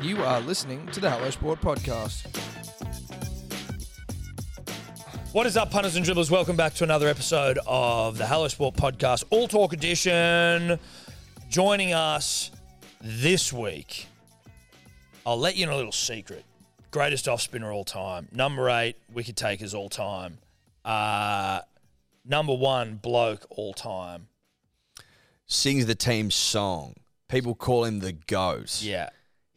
You are listening to the Hello Sport podcast. What is up, punters and dribblers? Welcome back to another episode of the Hello Sport podcast, All Talk Edition. Joining us this week, I'll let you in a little secret. Greatest off spinner all time. Number eight, wicket takers all time. Uh, number one, bloke all time. Sings the team's song. People call him the GOAT. Yeah.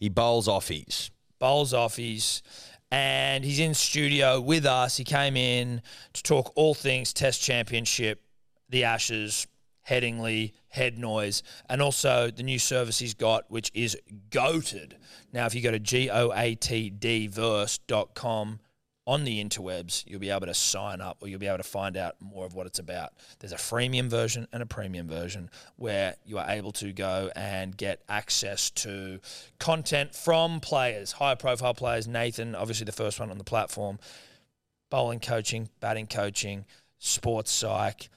He bowls offies. bowls offies, and he's in studio with us. He came in to talk all things Test Championship, the Ashes, Headingley, Head Noise, and also the new service he's got, which is GOATD. Now, if you go to G O A T D verse.com on the interwebs, you'll be able to sign up or you'll be able to find out more of what it's about. There's a freemium version and a premium version where you are able to go and get access to content from players, high profile players. Nathan, obviously the first one on the platform, bowling coaching, batting coaching, sports psych,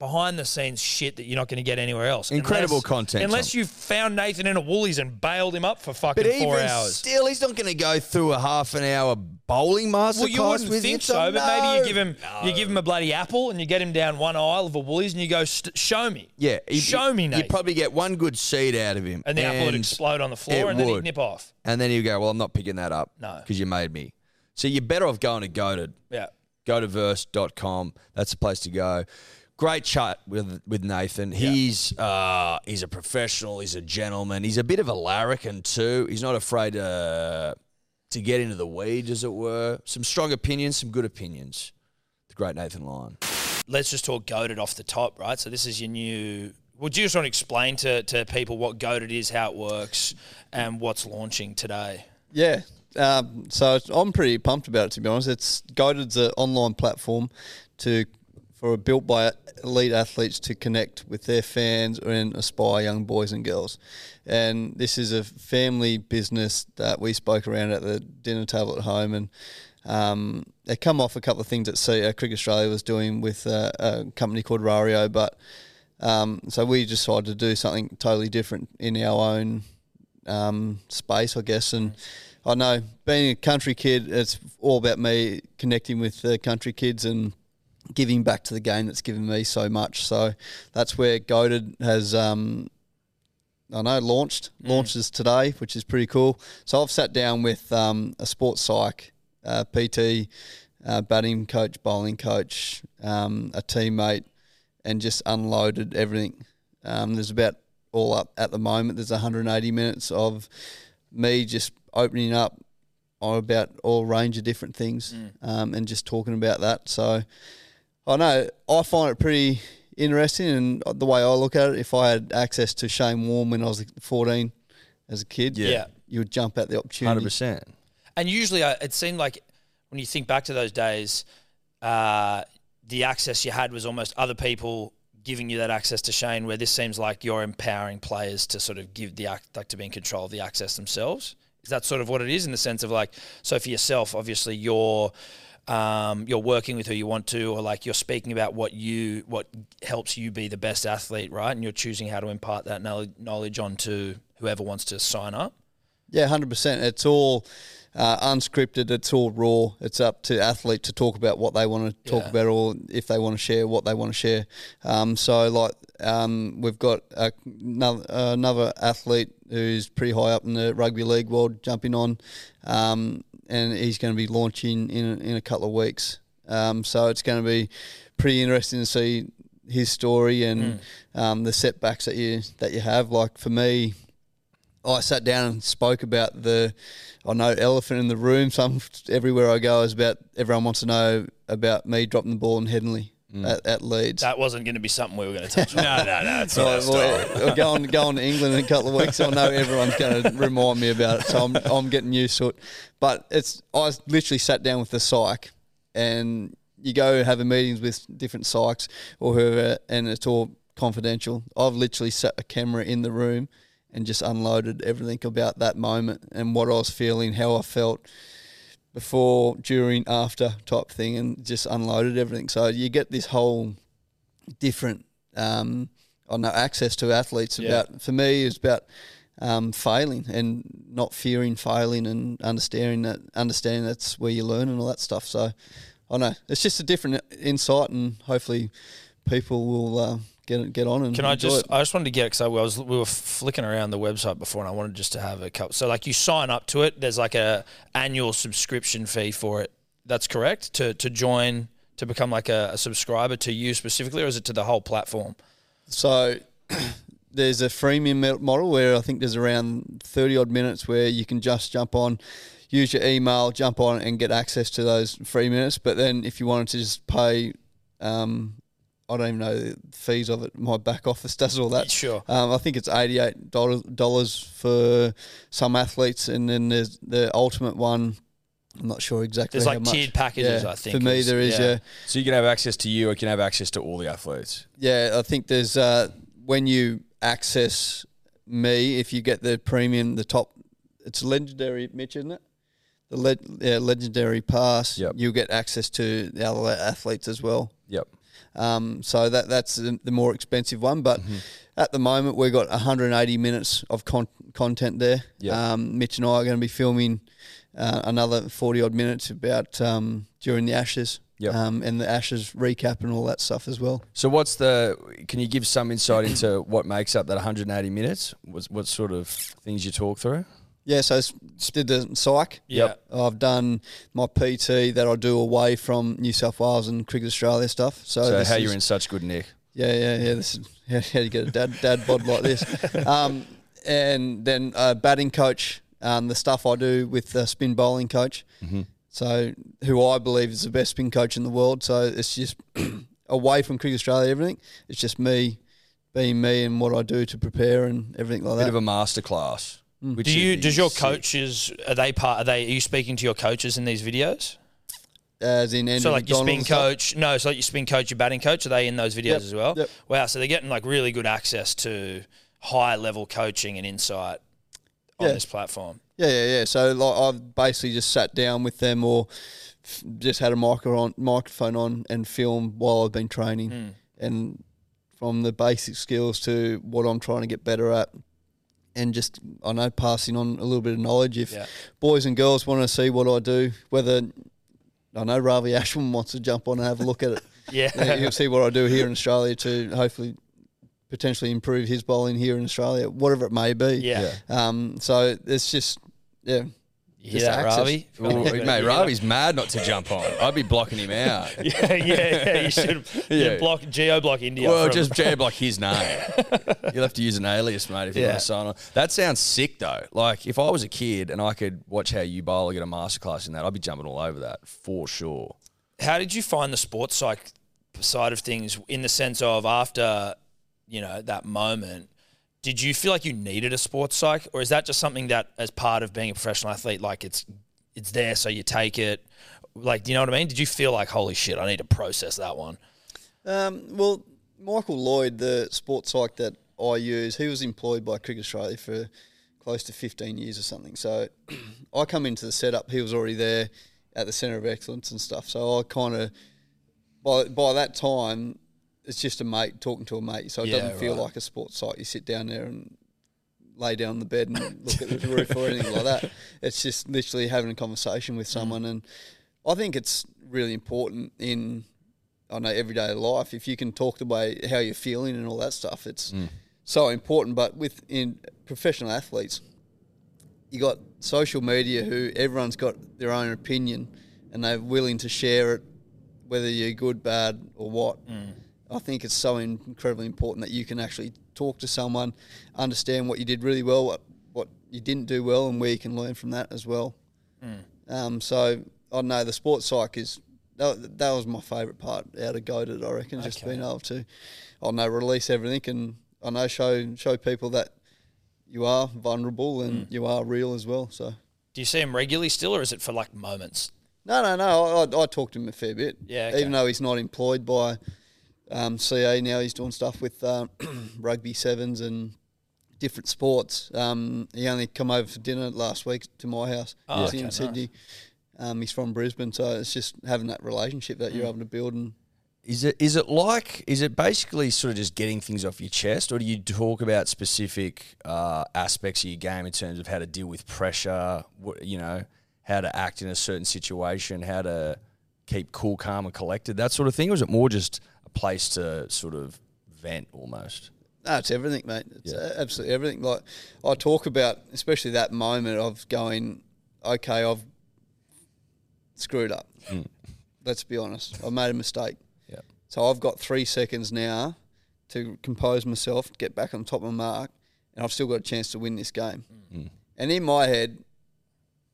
behind the scenes shit that you're not going to get anywhere else. Incredible Unless- content, Unless Tom. you found Nathan in a Woolies and bailed him up for fucking But four even hours. still, he's not going to go through a half an hour bowling masterclass Well, you wouldn't with think so, but maybe you give him you give him a bloody apple and you get him down one aisle of a Woolies and you go, "St- "Show me." Yeah, he- show me, You probably get one good seed out of him, and the apple would explode on the floor and then he'd nip off. and then he'd go, "Well, I'm not picking that up, No. because you made me." So you're better off going to GOATD. Yeah. Go to verse.com. That's the place to go. Great chat with with Nathan. He's uh, he's a professional. He's a gentleman. He's a bit of a larrikin too. He's not afraid to to get into the weeds, as it were. Some strong opinions, some good opinions. The great Nathan Lyon. Let's just talk GOATD off the top, right? So this is your new. Would you just want to explain to, to people what GOATD is, how it works, and what's launching today? Yeah. Um, so I'm pretty pumped about it to be honest. It's GOATD's an online platform to for built by elite athletes to connect with their fans and aspire young boys and girls. And this is a family business that we spoke around at the dinner table at home and um, they come off a couple of things that C- uh, Cricket Australia was doing with uh, a company called Rario, but um, so we decided to do something totally different in our own um, space, I guess. And I know being a country kid, it's all about me connecting with the country kids and giving back to the game that's given me so much. So that's where GOATD has. Um, I know launched launches today, which is pretty cool. So I've sat down with um, a sports psych, uh, PT, uh, batting coach, bowling coach, um, a teammate, and just unloaded everything. Um, there's about all up at the moment. There's 180 minutes of me just opening up about all range of different things um, and just talking about that. So I know I find it pretty interesting, and the way I look at it, if I had access to Shane Warne when I was 14 as a kid, Yeah. Yeah. you would jump at the opportunity. Hundred percent. And usually, uh, it seemed like when you think back to those days, uh, the access you had was almost other people giving you that access to Shane. Where this seems like you're empowering players to sort of give the ac- like to be in control of the access themselves. Is that sort of what it is in the sense of like so for yourself? Obviously, you're um, you're working with who you want to, or like you're speaking about what you what helps you be the best athlete, right? And you're choosing how to impart that knowl- knowledge onto whoever wants to sign up. Yeah, hundred percent. It's all uh, unscripted. It's all raw. It's up to athlete to talk about what they want to talk Yeah. about, or if they want to share what they want to share. Um, so, like, um, we've got a, another, another athlete who's pretty high up in the rugby league world jumping on, um, and he's going to be launching in in a couple of weeks. Um, so it's going to be pretty interesting to see his story and um, the setbacks that you that you have. Like for me, I sat down and spoke about the, I know elephant in the room. Some everywhere I go is about everyone wants to know about me dropping the ball in Headingley Mm. at, at Leeds. That wasn't going to be something we were going to touch on. No, no, no. It's So well, we're going going to England in a couple of weeks. I know everyone's going to remind me about it, so I'm I'm getting used to it. But it's I literally sat down with the psych, and you go having meetings with different psychs or whoever, and it's all confidential. I've literally set a camera in the room and just unloaded everything about that moment and what I was feeling, how I felt before, during, after type thing, and just unloaded everything. So you get this whole different, um, I know, access to athletes. Yeah. About for me, it's about um, failing and not fearing failing and understanding that understanding that's where you learn and all that stuff. So I know it's just a different insight, and hopefully people will uh, get get on and Can I just? it. I just wanted to get because I was we were flicking around the website before, and I wanted just to have a couple. So like you sign up to it. There's like a annual subscription fee for it. That's correct to to join to become like a, a subscriber to you specifically, or is it to the whole platform? So there's a freemium model where I think there's around 30 odd minutes where you can just jump on, use your email, jump on and get access to those free minutes. But then if you wanted to just pay, um, I don't even know the fees of it. My back office does all that. Sure. Um, I think it's eighty-eight dollars for some athletes, and then there's the ultimate one. I'm not sure exactly. There's how like much. tiered packages, Yeah, I think, For me, there is. yeah. Yeah, So you can have access to you, or you can have access to all the athletes. yeah. I think there's uh, when you access me, if you get the premium, the top, it's legendary, Mitch, isn't it? The le- yeah, legendary pass. Yep. You'll get access to the other athletes as well. Yep. Um, so that that's the, more expensive one. But Mm-hmm. at the moment, we've got 180 minutes of con- content there. Yeah. Um, Mitch and I are going to be filming uh, another 40 odd minutes about um, during the Ashes. Yep. Um, and the Ashes recap and all that stuff as well. So what's the? Can you give some insight into what makes up that 180 minutes? What, what sort of things you talk through? Yeah, so s- did the psych. Yeah. I've done my PT that I do away from New South Wales and Cricket Australia stuff. So, So how is- you're in such good nick? Yeah, yeah, yeah. This is how, how you get a dad dad bod like this. Um, and then uh, batting coach, um, the stuff I do with the spin bowling coach. Mm-hmm. So who I believe is the best spin coach in the world. So it's just away from Cricket Australia, everything. It's just me being me and what I do to prepare and everything like Bit that. Bit of a masterclass. Which Do you? is Does your sick. coaches? Are they part? Are they? Are you speaking to your coaches in these videos? As in Andrew So like your spin McDonald stuff. coach, no, so like your spin coach, your batting coach, are they in those videos Yep, as well? yep. Wow, so they're getting like really good access to high level coaching and insight on Yeah. this platform. Yeah, yeah, yeah. So like, I've basically just sat down with them or f- just had a micro on, microphone on and filmed while I've been training, Hmm. and from the basic skills to what I'm trying to get better at, and just I know passing on a little bit of knowledge. If Yeah. boys and girls want to see what I do, whether I know Ravi Ashwin wants to jump on and have a look at it, Yeah. you'll see what I do here in Australia to hopefully potentially improve his bowling here in Australia, whatever it may be. Yeah. Um, so it's just yeah. You hear that, access. Ravi? Well, Yeah. mate, Ravi's mad not to jump on. I'd be blocking him out. Yeah, yeah, yeah. You should Yeah. block geo block India. Well, just jab like his name. You'll have to use an alias, mate, if you Yeah. want to sign on. That sounds sick, though. Like, if I was a kid and I could watch how you bowl or get a masterclass in that, I'd be jumping all over that for sure. How did you find the sports psych side of things in the sense of after, you know, that moment? Did you feel like you needed a sports psych, or is that just something that, as part of being a professional athlete, like it's it's there, so you take it? Like, do you know what I mean? Did you feel like, holy shit, I need to process that one? Um, well, Michael Lloyd, the sports psych that I use, he was employed by Cricket Australia for close to 15 years or something. So I come into the setup, he was already there at the Centre of Excellence and stuff. So I kind of, by, by that time, it's just a mate talking to a mate. So it Yeah, doesn't feel right. like a sports psych. You sit down there and lay down on the bed and look at the roof or anything like that. It's just literally having a conversation Mm. with someone. And I think it's really important in I know everyday life. If you can talk the way how you're feeling and all that stuff, it's so important. But with in professional athletes, you got social media who everyone's got their own opinion and they're willing to share it, whether you're good, bad, or what. I think it's so incredibly important that you can actually talk to someone, understand what you did really well, what, what you didn't do well, and where you can learn from that as well. Um, so I know the sports psych is that, that was my favourite part out of GOATD. I reckon just being able to, I don't know, release everything and I know show show people that you are vulnerable and you are real as well. So Do you see him regularly still, or is it for like moments? no, no, no. I, I, I talk to him a fair bit. Yeah, okay. Even though he's not employed by um, CA now, he's doing stuff with um, rugby sevens and different sports. Um, he only come over for dinner last week to my house. Oh, he's okay, in nice. Sydney. Um, he's from Brisbane, so it's just having that relationship that Mm. you're able to build and Is it is it like is it basically sort of just getting things off your chest, or do you talk about specific uh, aspects of your game in terms of how to deal with pressure? What, you know, how to act in a certain situation, how to keep cool, calm, and collected, that sort of thing, or is it more just place to sort of vent almost? No, it's everything, mate. It's Yeah. Uh, absolutely everything. Like I talk about, especially that moment of going, okay, I've screwed up. Hmm. Let's be honest. I made a mistake. Yeah. So I've got three seconds now to compose myself, get back on top of my mark, and I've still got a chance to win this game. Hmm. And in my head,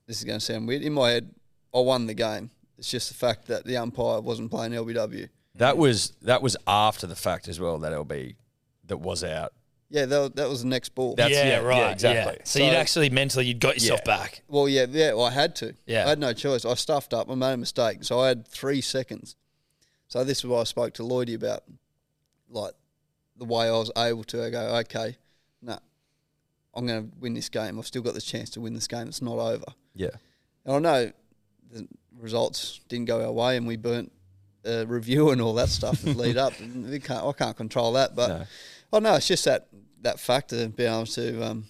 this is going to sound weird. In my head, I won the game. It's just the fact that the umpire wasn't playing LBW. That was that was after the fact as well. That LB that was out. Yeah, that, that was the next ball. That's- yeah, yeah, right. yeah, exactly. So, you'd actually mentally you'd got yourself Yeah. back. Well, yeah, yeah. Well, I had to. Yeah. I had no choice. I stuffed up. I made a mistake, so I had three seconds. So this is what I spoke to Lloydie about, like the way I was able to. I go, okay, no, I'm going to win this game. I've still got the chance to win this game. It's not over. Yeah. And I know the results didn't go our way, and we burnt a review and all that stuff that lead up. And can't, I can't control that, but No. oh no, it's just that that factor of being able to, um,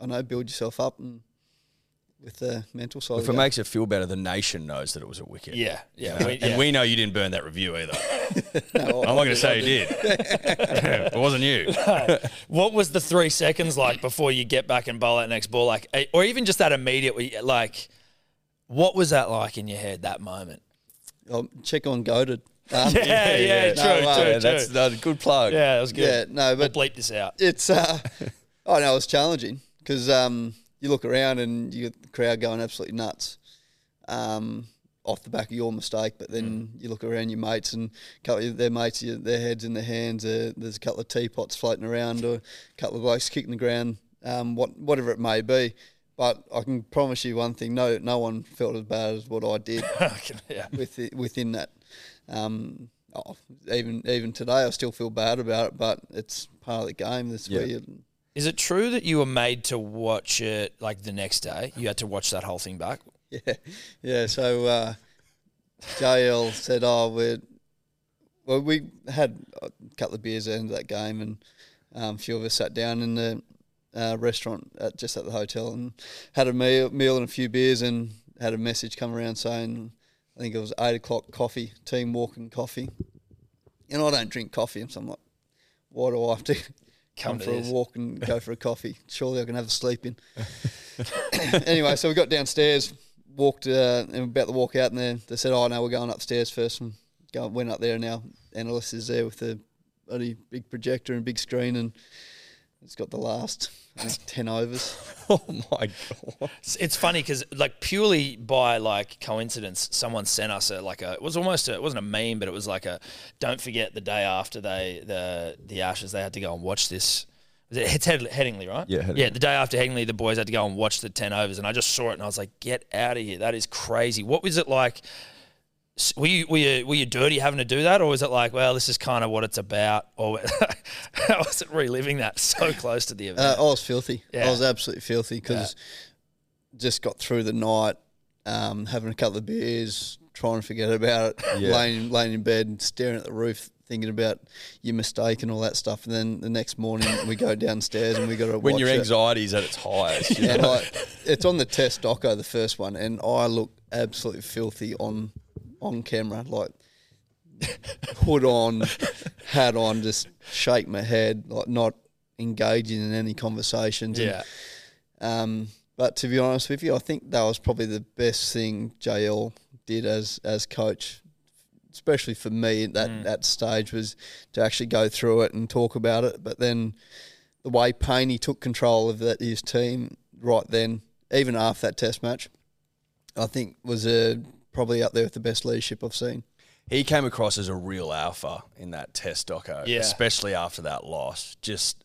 I know, build yourself up and with the mental side. If it makes it feel better, the nation knows that it was a wicket. Yeah, yeah. You know? we- and we know you didn't burn that review either. No, I'm not going to say you did. it wasn't you. what was the three seconds like before you get back and bowl that next ball? Like, eh, or even just that immediate, like, what was that like in your head that moment? I'll check on GOATD. Um, Yeah, yeah, No, true, uh, true, Yeah, true. that's a good plug. yeah, that was good. Yeah, no, we'll but bleep this out. it's uh, oh no, it's challenging because um, you look around and you get the crowd going absolutely nuts, um, off the back of your mistake. But then you look around your mates and a couple of their mates, you- their heads in their hands. Uh, there's a couple of teapots floating around, or a couple of blokes kicking the ground, um, what whatever it may be. But I can promise you one thing: no, no one felt as bad as what I did yeah. with it, within that. Um, oh, even even today, I still feel bad about it, but it's part of the game. That's Yeah. where you, Is it true that you were made to watch it like the next day? You had to watch that whole thing back. yeah, yeah. So uh, JL said, "Oh, we're well, we had a couple of beers at the end of that game, and um, a few of us sat down in the uh, restaurant at just at the hotel and had a meal, meal and a few beers, and had a message come around saying, I think it was eight o'clock coffee, team walking coffee, and I don't drink coffee, and so I'm like, why do I have to Come come for this. a walk and go for a coffee? Surely I can have a sleep in. anyway, so we got downstairs, walked, uh, and about to walk out, and they, they said, "Oh no, we're going upstairs first. And go, went up there, and our analyst is there with the bloody big projector and big screen, and it's got the last think, ten overs. Oh my god. It's, it's funny because like purely by like coincidence, someone sent us a like a it was almost a, it wasn't a meme, but it was like a don't forget the day after they the the Ashes they had to go and watch this. Was it, it's Head, Headingley, right? Yeah, Headingley. Yeah, the day after Headingley, the boys had to go and watch the ten overs, and I just saw it and I was like, get out of here! That is crazy. What was it like? S- Were you, were you were you dirty having to do that, or was it like, well, this is kind of what it's about, or how was it reliving that so close to the event? Uh, I was filthy. Yeah. I was absolutely filthy because just got through the night, um, having a couple of beers, trying to forget about it, Yeah. laying laying in bed, staring at the roof, thinking about your mistake and all that stuff. And then the next morning we go downstairs and we got to When watch your it. anxiety's at its highest. you and know? like it's on the test doco, the first one, and I look absolutely filthy on on camera, like hood on, hat on, just shake my head, like not engaging in any conversations. And, yeah, um, but to be honest with you, I think that was probably the best thing JL did as as coach, especially for me at that that stage was to actually go through it and talk about it. But then the way Paney took control of that his team right then, even after that Test match, I think was uh, probably up there with the best leadership I've seen. he came across as a real alpha in that test doco, Yeah. especially after that loss. Just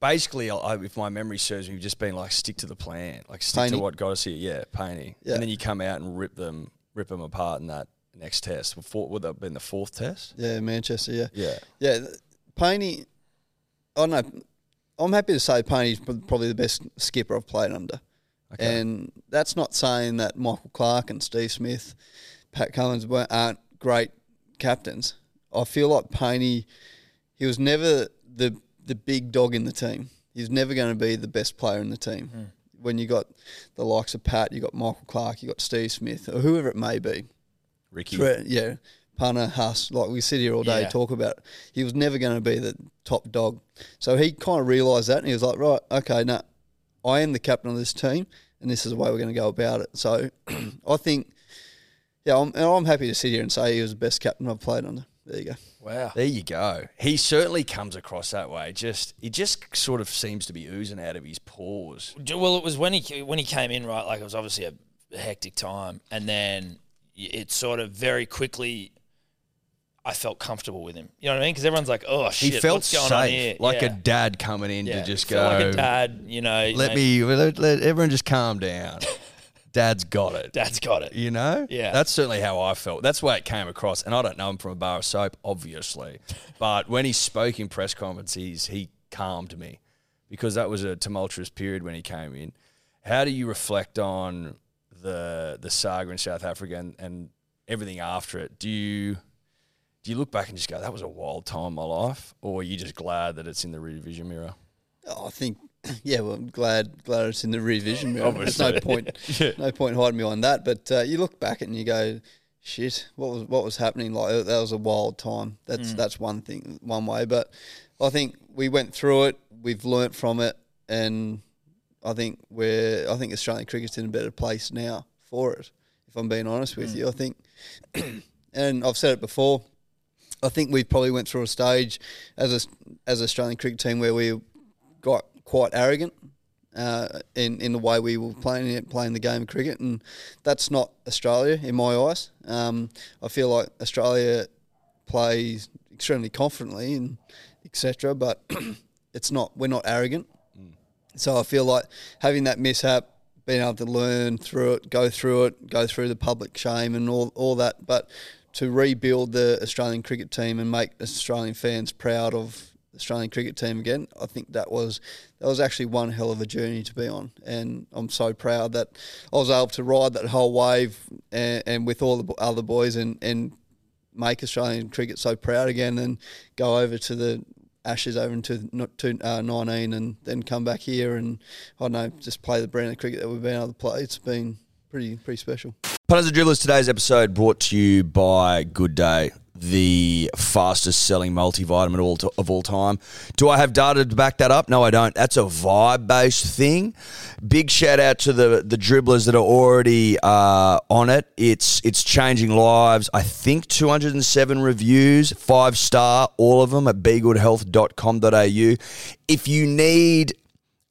basically, I, if my memory serves me, you've just been like stick to the plan, like stick Paney. to what got us here. Yeah, Paney. Yeah. And then you come out and rip them, rip them apart in that next test. Would four- would that have been the fourth test? Yeah, Manchester. Yeah. Yeah. Yeah, th- Paney. I don't know. I'm happy to say Paney's probably the best skipper I've played under, Okay. and that's not saying that Michael Clarke and Steve Smith, Pat Cummins aren't great captains, I feel like Paney, he was never the the big dog in the team. He's never going to be the best player in the team. Hmm. When you got the likes of Pat, you got Michael Clarke, you got Steve Smith, or whoever it may be. Ricky. Tre- yeah, Punter, Huss, like we sit here all day Yeah. talk about. He was never going to be the top dog, so he kind of realised that, and he was like, right, okay, no, I am the captain of this team, and this is the way we're going to go about it. So, I think, yeah, I'm, and I'm happy to sit here and say he was the best captain I've played under. There you go. Wow. There you go. He certainly comes across that way. Just he just sort of seems to be oozing out of his pores. Well, it was when he when he came in, right? Like it was obviously a hectic time, and then it sort of very quickly. I felt comfortable with him. You know what I mean? Because everyone's like, "Oh shit, He felt what's going safe, on here?" like yeah. a dad coming in yeah. to just Felt go. like a dad. You know, Let mate, me let, let everyone just calm down. Dad's got it. Dad's got it. You know? Yeah. That's certainly how I felt. That's the way it came across. And I don't know him from a bar of soap, obviously. But when he spoke in press conferences, he calmed me because that was a tumultuous period when he came in. How do you reflect on the the saga in South Africa and, and everything after it? Do you do you look back and just go, that was a wild time in my life? Or are you just glad that it's in the rear vision mirror? Oh, I think, yeah, well, I'm glad glad it's in the rear vision mirror. There's no Obviously. point, no point hiding behind that. But uh, you look back and you go, shit, what was what was happening? Like that was a wild time. That's that's one thing, one way. But I think we went through it. We've learnt from it, and I think we're I think Australian cricket's in a better place now for it. If I'm being honest with you, I think, and I've said it before. I think we probably went through a stage as a as an Australian cricket team where we got quite arrogant uh, in in the way we were playing it, playing the game of cricket, and that's not Australia in my eyes. Um, I feel like Australia plays extremely confidently and etc. But it's not we're not arrogant. So I feel like having that mishap, being able to learn through it, go through it, go through the public shame and all all that, but to rebuild the Australian cricket team and make Australian fans proud of the Australian cricket team again, I think that was that was actually one hell of a journey to be on, and I'm so proud that I was able to ride that whole wave and, and with all the other boys and and make Australian cricket so proud again, and go over to the Ashes over into to uh, 19, and then come back here and I don't know just play the brand of cricket that we've been able to play. It's been pretty pretty special. Punters and Dribblers, today's episode brought to you by Good Day, the fastest selling multivitamin of all, time. Do I have data to back that up? No, I don't. That's a vibe based thing. Big shout out to the, the dribblers that are already uh, on it. It's it's changing lives. I think 207 reviews, five star, all of them at begoodhealth.com.au. If you need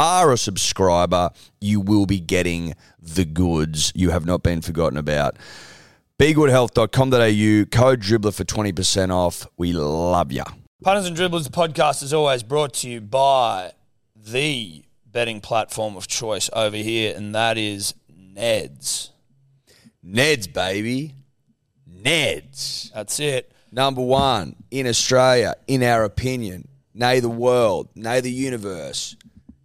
are a subscriber, you will be getting the goods. You have not been forgotten about. BeGoodHealth.com.au, code dribbler for 20% off. We love you. Punters and Dribblers podcast is always brought to you by the betting platform of choice over here, and that is Neds. Neds, baby. Neds. That's it. Number one in Australia, in our opinion. Nay, the world. Nay, the universe.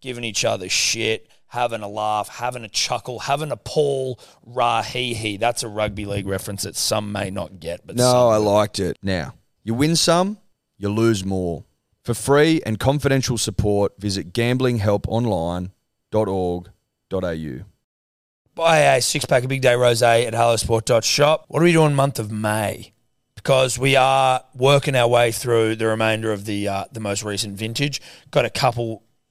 giving each other shit, having a laugh, having a chuckle, having a Paul rah hee hee. That's a rugby league reference that some may not get, but No, some I liked it. Now, you win some, you lose more. For free and confidential support, visit gamblinghelponline.org.au. Buy a six pack of Big Day Rose at hellosport.shop. What are we doing month of May? because we are working our way through the remainder of the uh, the most recent vintage. Got a couple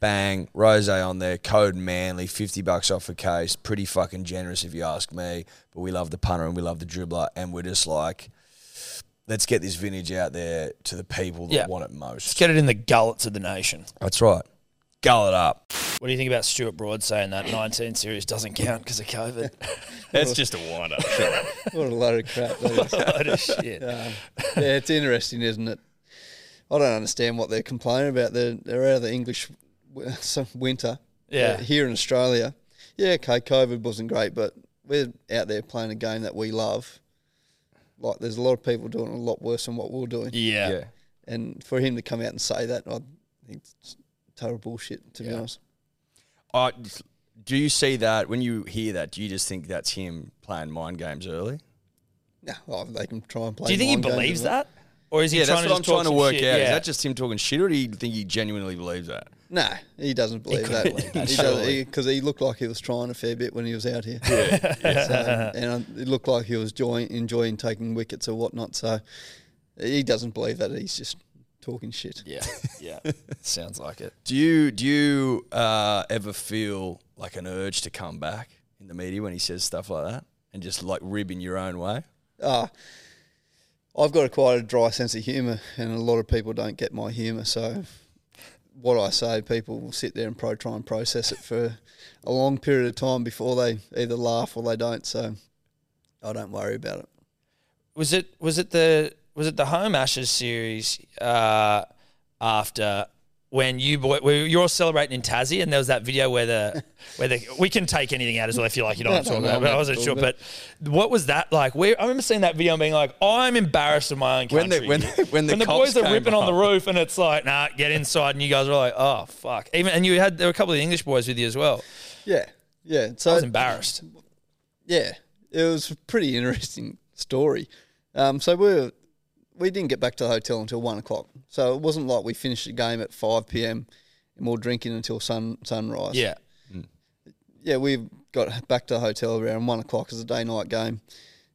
bang, rose on there, code Manly, fifty bucks off a case. Pretty fucking generous if you ask me. But we love the punter and we love the dribbler, and we're just like, let's get this vintage out there to the people that Yeah. want it most. Let's most. get it in the gullets of the nation. That's right. Gull it up. What do you think about Stuart Broad saying that 19 series doesn't count because of COVID? That's just a wind up. What a load of crap that is. What a shit. Um, yeah, it's interesting, isn't it? I don't understand what they're complaining about. They're they're out of the English w- some winter. Yeah. Uh, here in Australia, yeah, okay, COVID wasn't great, but we're out there playing a game that we love. Like, there's a lot of people doing a lot worse than what we're doing, Yeah. yeah. and for him to come out and say that, I think it's total bullshit. To be honest, Uh, do you see that when you hear that? Do you just think that's him playing mind games early? no, oh, they can try and play. Do you think he mind games believes that? Or is he yeah, trying that's to what I'm trying to work shit? out. Yeah. Is that just him talking shit, or do you think he genuinely believes that? No, he doesn't believe that because he, he looked like he was trying a fair bit when he was out here. So, and it looked like he was enjoying, enjoying taking wickets or whatnot. So he doesn't believe that. He's just talking shit. yeah. Yeah. Sounds like it. Do you do you uh, ever feel like an urge to come back in the media when he says stuff like that and just like rib in your own way? Ah, I've got a quite a dry sense of humour, and a lot of people don't get my humour. So what I say, people will sit there and pro try and process it for a long period of time before they either laugh or they don't. So I don't worry about it. Was it was it the was it the home Ashes series uh, after when you boy, where you're all celebrating in Tassie and there was that video where the where the we can take anything out as well if you like you don't No, want to talk no, about but I wasn't sure but what was that like? Where I remember seeing that video and being like I'm embarrassed of my own When country. when the- when the when the boys are ripping on the roof and it's like nah get inside and you guys are like oh fuck. Even and you had there were a couple of English boys with you as well. Yeah, yeah. So I was embarrassed. Yeah, it was a pretty interesting story. Um, so we were, we didn't get back to the hotel until one o'clock. So it wasn't like we finished the game at five p.m. and we are drinking until sun sunrise. yeah mm. yeah. We got back to the hotel around one o'clock as a day night game,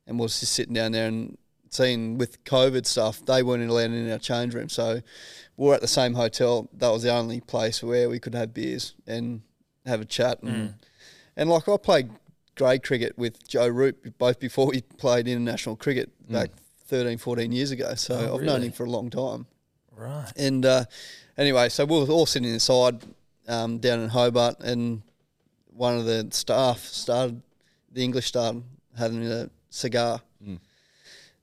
and we was just sitting down there and seeing with COVID stuff, they weren't allowed in our change room. So we were at the same hotel. That was the only place where we could have beers and have a chat and mm. and like I played grade cricket with Joe Root both before we played international cricket mm. back 13, 14 years ago. So Oh, I've known him for a long time. right And uh, anyway, so we were all sitting inside um, down in Hobart, and one of the staff started, the English staff, having a cigar.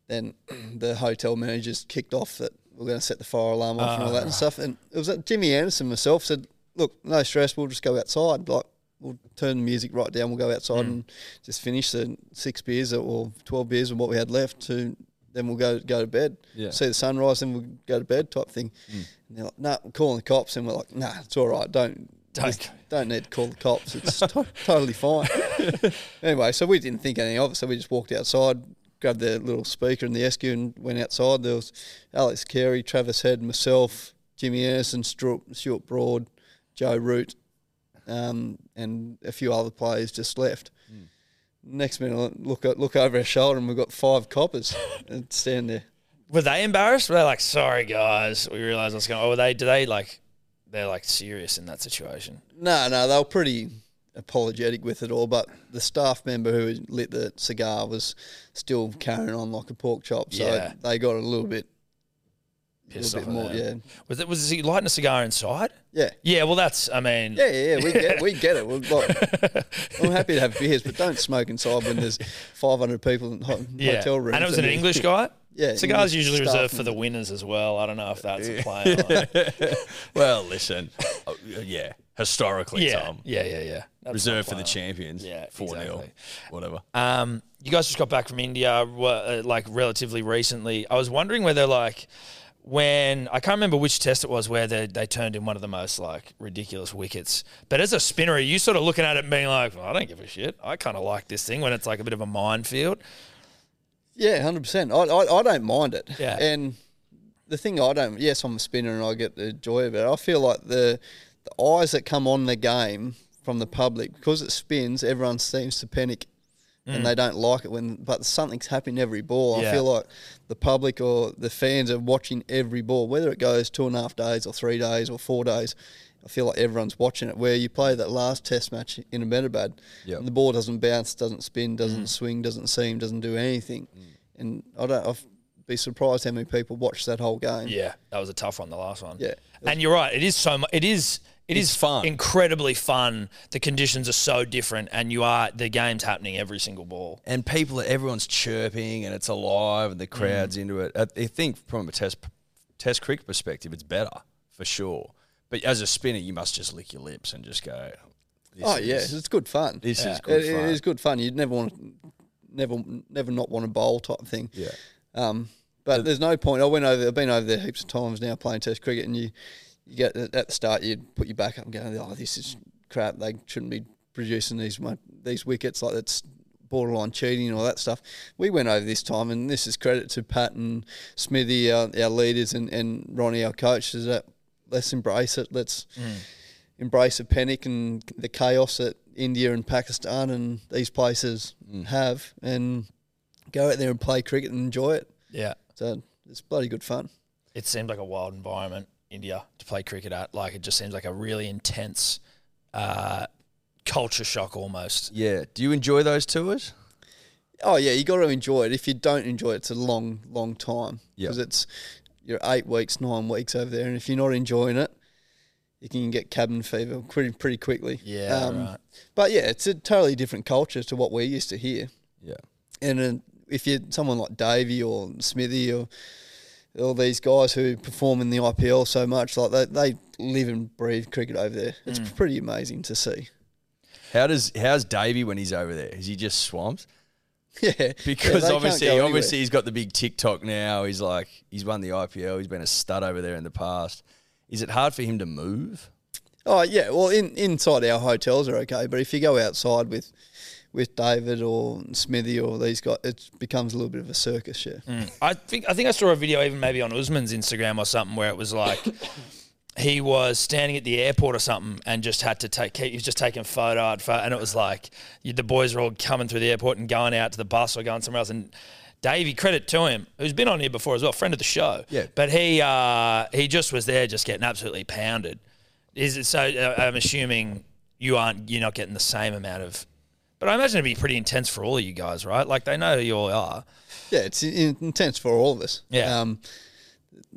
Then the hotel managers kicked off that we're going to set the fire alarm off and all that and stuff. And it was that Jimmy Anderson myself said, "Look, no stress. We'll just go outside. Like we'll turn the music right down. We'll go outside and just finish the six beers or twelve beers and what we had left. To then we'll go go to bed. Yeah. See the sunrise, then we'll go to bed type thing. And they're like, "Nah, we're calling the cops." And we're like, "Nah, it's all right. Don't." Don't don't need to call the cops. It's to- totally fine. anyway, so we didn't think anything of it. So we just walked outside, grabbed the little speaker in the SQ and went outside. There was Alex Carey, Travis Head, myself, Jimmy Anderson, Stuart, Stuart Broad, Joe Root, um, and a few other players just left. Next minute, look look over our shoulder and we've got five coppers and stand there. Were they embarrassed? Were they like, sorry guys, we realised what's going on? Or were they, do they like, they're like serious in that situation? No, no, they were pretty apologetic with it all, but the staff member who lit the cigar was still carrying on like a pork chop, so Yeah. they got a little bit, Pissed little off bit at more, them. yeah, Was it, was he lighting a cigar inside? yeah. Yeah, well that's, I mean, Yeah, yeah, yeah, we get, we get it. We're like, I'm happy to have beers, but don't smoke inside when there's 500 people in ho- yeah. hotel rooms. And it was an you- English guy? Yeah, Cigars English usually staff reserved for and- the winners as well. I don't know if that's a play. or not. Well, listen, uh, yeah, historically, yeah, Tom, yeah, yeah, yeah. That's reserved for the a play on. champions. Yeah, four 0 exactly. whatever. Um, you guys just got back from India, wa- uh, like relatively recently. I was wondering whether, like, when I can't remember which test it was where they, they turned in one of the most like ridiculous wickets. But as a spinner, are you sort of looking at it and being like, well, I don't give a shit. I kind of like this thing when it's like a bit of a minefield. Yeah, hundred percent. I, I I don't mind it. Yeah. And the thing I don't. Yes, I'm a spinner and I get the joy of it. I feel like the the eyes that come on the game from the public because it spins, everyone seems to panic. And they don't like it when, but something's happening every ball. Mm. Yeah. I feel like the public or the fans are watching every ball, whether it goes two and a half days or three days or four days. I feel like everyone's watching it. Where you play that last Test match in Ahmedabad, Yep. and the ball doesn't bounce, doesn't spin, doesn't Mm. swing, doesn't seam, doesn't do anything. And I don't. I'd be surprised how many people watch that whole game. Yeah, that was a tough one, the last one. Yeah. and you're right. It is so. mu- It is. It It's is fun. incredibly fun. The conditions are so different, and you are the game's happening every single ball. and people, everyone's chirping and it's alive and the crowd's Mm. into it. I, I think from a test test cricket perspective, it's better for sure. But as a spinner, you must just lick your lips and just go. This Oh is, yeah, it's good fun. This Yeah. is good It- fun. it is good fun. You'd never want to, never, never not want to bowl type thing. Yeah. Um, but there's no point. I went over. I've been over there heaps of times now playing Test cricket, and you, you get at the start, you'd put your back up and go, "Oh, this is crap. They shouldn't be producing these these wickets like that's borderline cheating and all that stuff." We went over this time, and this is credit to Pat and Smithy, our, our leaders, and, and Ronnie, our coach. Is that let's embrace it. Let's mm. embrace the panic and the chaos that India and Pakistan and these places mm. have, and go out there and play cricket and enjoy it. Yeah, So it's bloody good fun. it seemed like a wild environment, India, to play cricket at. Like it just seems like a really intense uh, culture shock almost. Yeah. Do you enjoy those tours? Oh yeah, you got to enjoy it. If you don't enjoy it, it's a long, long time Yeah. because it's you're eight weeks, nine weeks over there, and if you're not enjoying it, you can get cabin fever pretty pretty quickly. Yeah, right. But yeah, it's a totally different culture to what we're used to here. Yeah. And uh, if you're someone like Davey or Smithy or all these guys who perform in the IPL so much, like they, they live and breathe cricket over there. It's Mm. pretty amazing to see. How does how's Davey when he's over there? Is he just swamped? Yeah, Because Yeah, obviously, obviously he's got the big TikTok now. He's like he's won the IPL. He's been a stud over there in the past. Is it hard for him to move? Oh yeah, well in inside our hotels are okay, but if you go outside with with David or Smithy or these guys, it becomes a little bit of a circus. Yeah, Mm. I think I think I saw a video even maybe on Usman's Instagram or something where it was like he was standing at the airport or something and just had to take he was just taking photo and it was like you, the boys were all coming through the airport and going out to the bus or going somewhere else and Davey, credit to him, who's been on here before as well, friend of the show. Yeah. But he uh, he just was there, just getting absolutely pounded. Is it so? Uh, I'm assuming you aren't, you're not getting the same amount of. But I imagine it'd be pretty intense for all of you guys, right? Like they know who you all are. yeah, it's in, intense for all of us. Yeah. Um,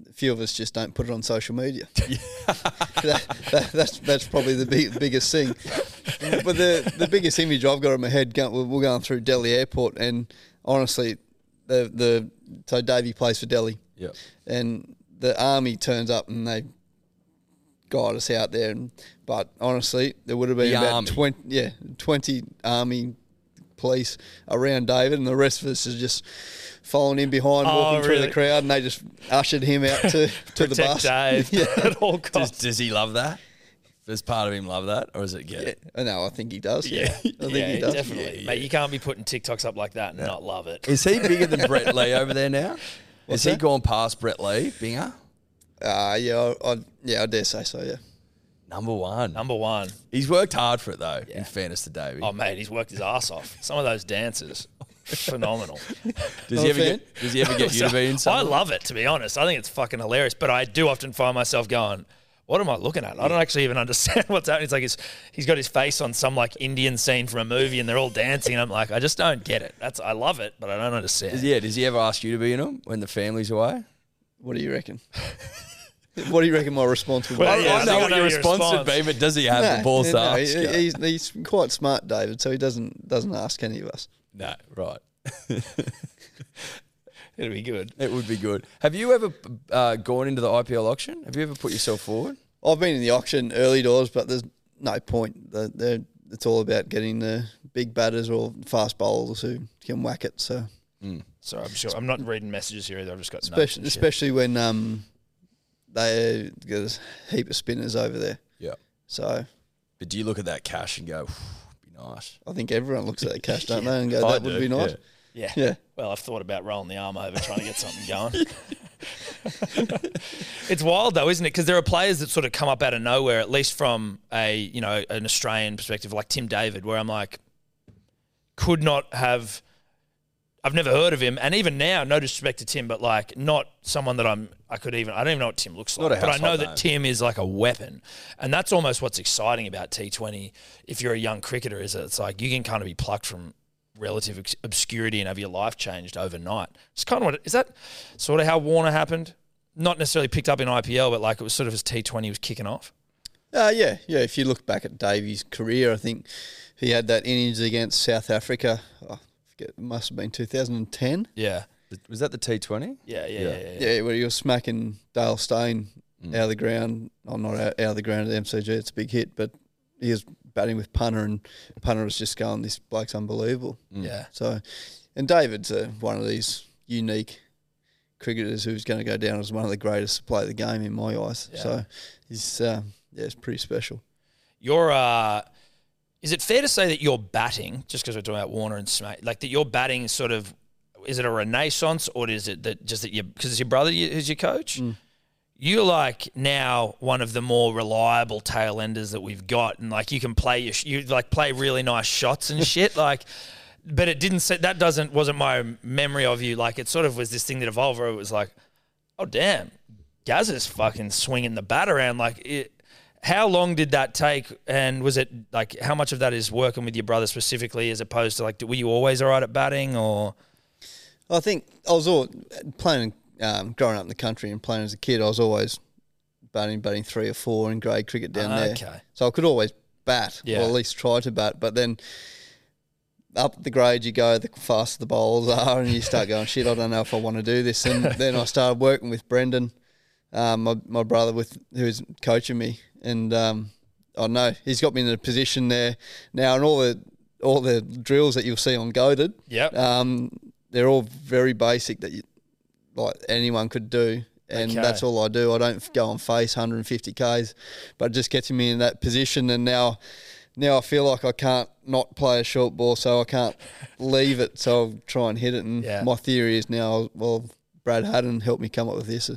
a few of us just don't put it on social media. that, that, that's that's probably the big, biggest thing. But the the biggest image I've got in my head, go- we're we're going through Delhi Airport, and honestly, the the so Davey plays for Delhi, Yeah. and the army turns up and they guide us out there. And, but honestly, there would have been The about army. twenty, yeah, twenty army police around David, and the rest of us is just following him behind, Oh, walking through the crowd, and they just ushered him out to, to the bus. Dave yeah. at all Does, costs. does he love that? Does part of him love that, or is it get? yeah, I know. I think he does. Yeah, I think yeah, he does. definitely. Mate, you can't be putting TikToks up like that and not love it. Is he bigger than Brett Lee over there now? What's Has he that? gone past Brett Lee, Binga? Uh, yeah, I, I, yeah, I dare say so. Yeah. Number one. Number one. He's worked hard for it though. Yeah. In fairness to Davey, Oh, mate, he's worked his ass off. Some of those dances, phenomenal. does he ever get? Does he ever get you to be in I something? love it, to be honest. I think it's fucking hilarious. But I do often find myself going, what am I looking at? I don't actually even understand what's happening. It's like he's, he's got his face on some like Indian scene from a movie and they're all dancing. And I'm like, I just don't get it. That's I love it, but I don't understand. Does- yeah. Does he ever ask you to be in them when the family's away? What do you reckon? What do you reckon my response would be? Well, yeah, I I know think what I know your your response would be, but does he have the No, balls to no, ask? he- he's, he's quite smart, David, so he doesn't doesn't ask any of us. No, right. It'll be good. It would be good. Have you ever uh, gone into the IPL auction? Have you ever put yourself forward? I've been in the auction early doors, but there's no point. The- they're- It's all about getting the big batters or fast bowlers who can whack it. So So I'm sure I'm not reading messages here either. I've just got notes especially, especially when um, they there's a heap of spinners over there. Yeah. So But do you look at that cash and go, be nice? I think everyone looks at that cash, don't they, and go, I would do, be nice. yeah. Yeah. Yeah. Well, I've thought about rolling the arm over trying to get something going. it's wild though, isn't it? Because there are players that sort of come up out of nowhere, at least from a you know an Australian perspective, like Tim David, where I'm like, could not have. I've never heard of him, and even now, no disrespect to Tim, but like not someone that I'm. I could even. I don't even know what Tim looks like, but I know household that name. Tim is like a weapon, and that's almost what's exciting about T20. If you're a young cricketer, is that it's like you can kind of be plucked from relative ex- obscurity and have your life changed overnight. It's kind of what is that sort of how Warner happened. Not necessarily picked up in IPL, but like it was sort of as T20 was kicking off. Uh, yeah, yeah. If you look back at Davey's career, I think he had that innings against South Africa. Oh, it must have been 2010. Yeah, Was that the T20? yeah, yeah, yeah. Yeah. yeah, yeah. Yeah, where he was smacking Dale Steyn out of the ground. Oh, not out, out of the ground at the MCG. It's a big hit, but he was batting with punter, and punter was just going, "This bloke's unbelievable." Yeah. So, and David's uh, one of these unique cricketers who's going to go down as one of the greatest to play the game in my eyes. Yeah. So, he's uh, yeah, it's pretty special. You're uh is it fair to say that your batting, just because we're talking about Warner and Smack, like that your batting is sort of is it a renaissance or is it that just that you because it's your brother who's your coach? Mm. You're like now one of the more reliable tail enders that we've got, and like you can play your sh- you like play really nice shots and shit. like, but it didn't say that doesn't wasn't my memory of you. Like it sort of was this thing that evolved where it was like, oh damn, Gaz is fucking swinging the bat around. Like, it, how long did that take? And was it like how much of that is working with your brother specifically, as opposed to like, were you always all right at batting or? I think I was all playing, um, growing up in the country and playing as a kid. I was always batting, batting three or four in grade cricket down there. Okay. So I could always bat, Yeah. or at least try to bat. But then up the grade you go, the faster the bowls are, and you start going, shit, I don't know if I want to do this. And then I started working with Brendan, um, my, my brother, with who's coaching me, and um, I know he's got me in a position there now, and all the all the drills that you'll see on GOATD, Yep. um, they're all very basic that you, like anyone could do. And Okay. that's all I do. I don't go and face 150 k's, but it just gets me in that position. And now, now I feel like I can't not play a short ball, so I can't leave it. So I'll try and hit it. And Yeah. my theory is now, well, Brad Haddin helped me come up with this.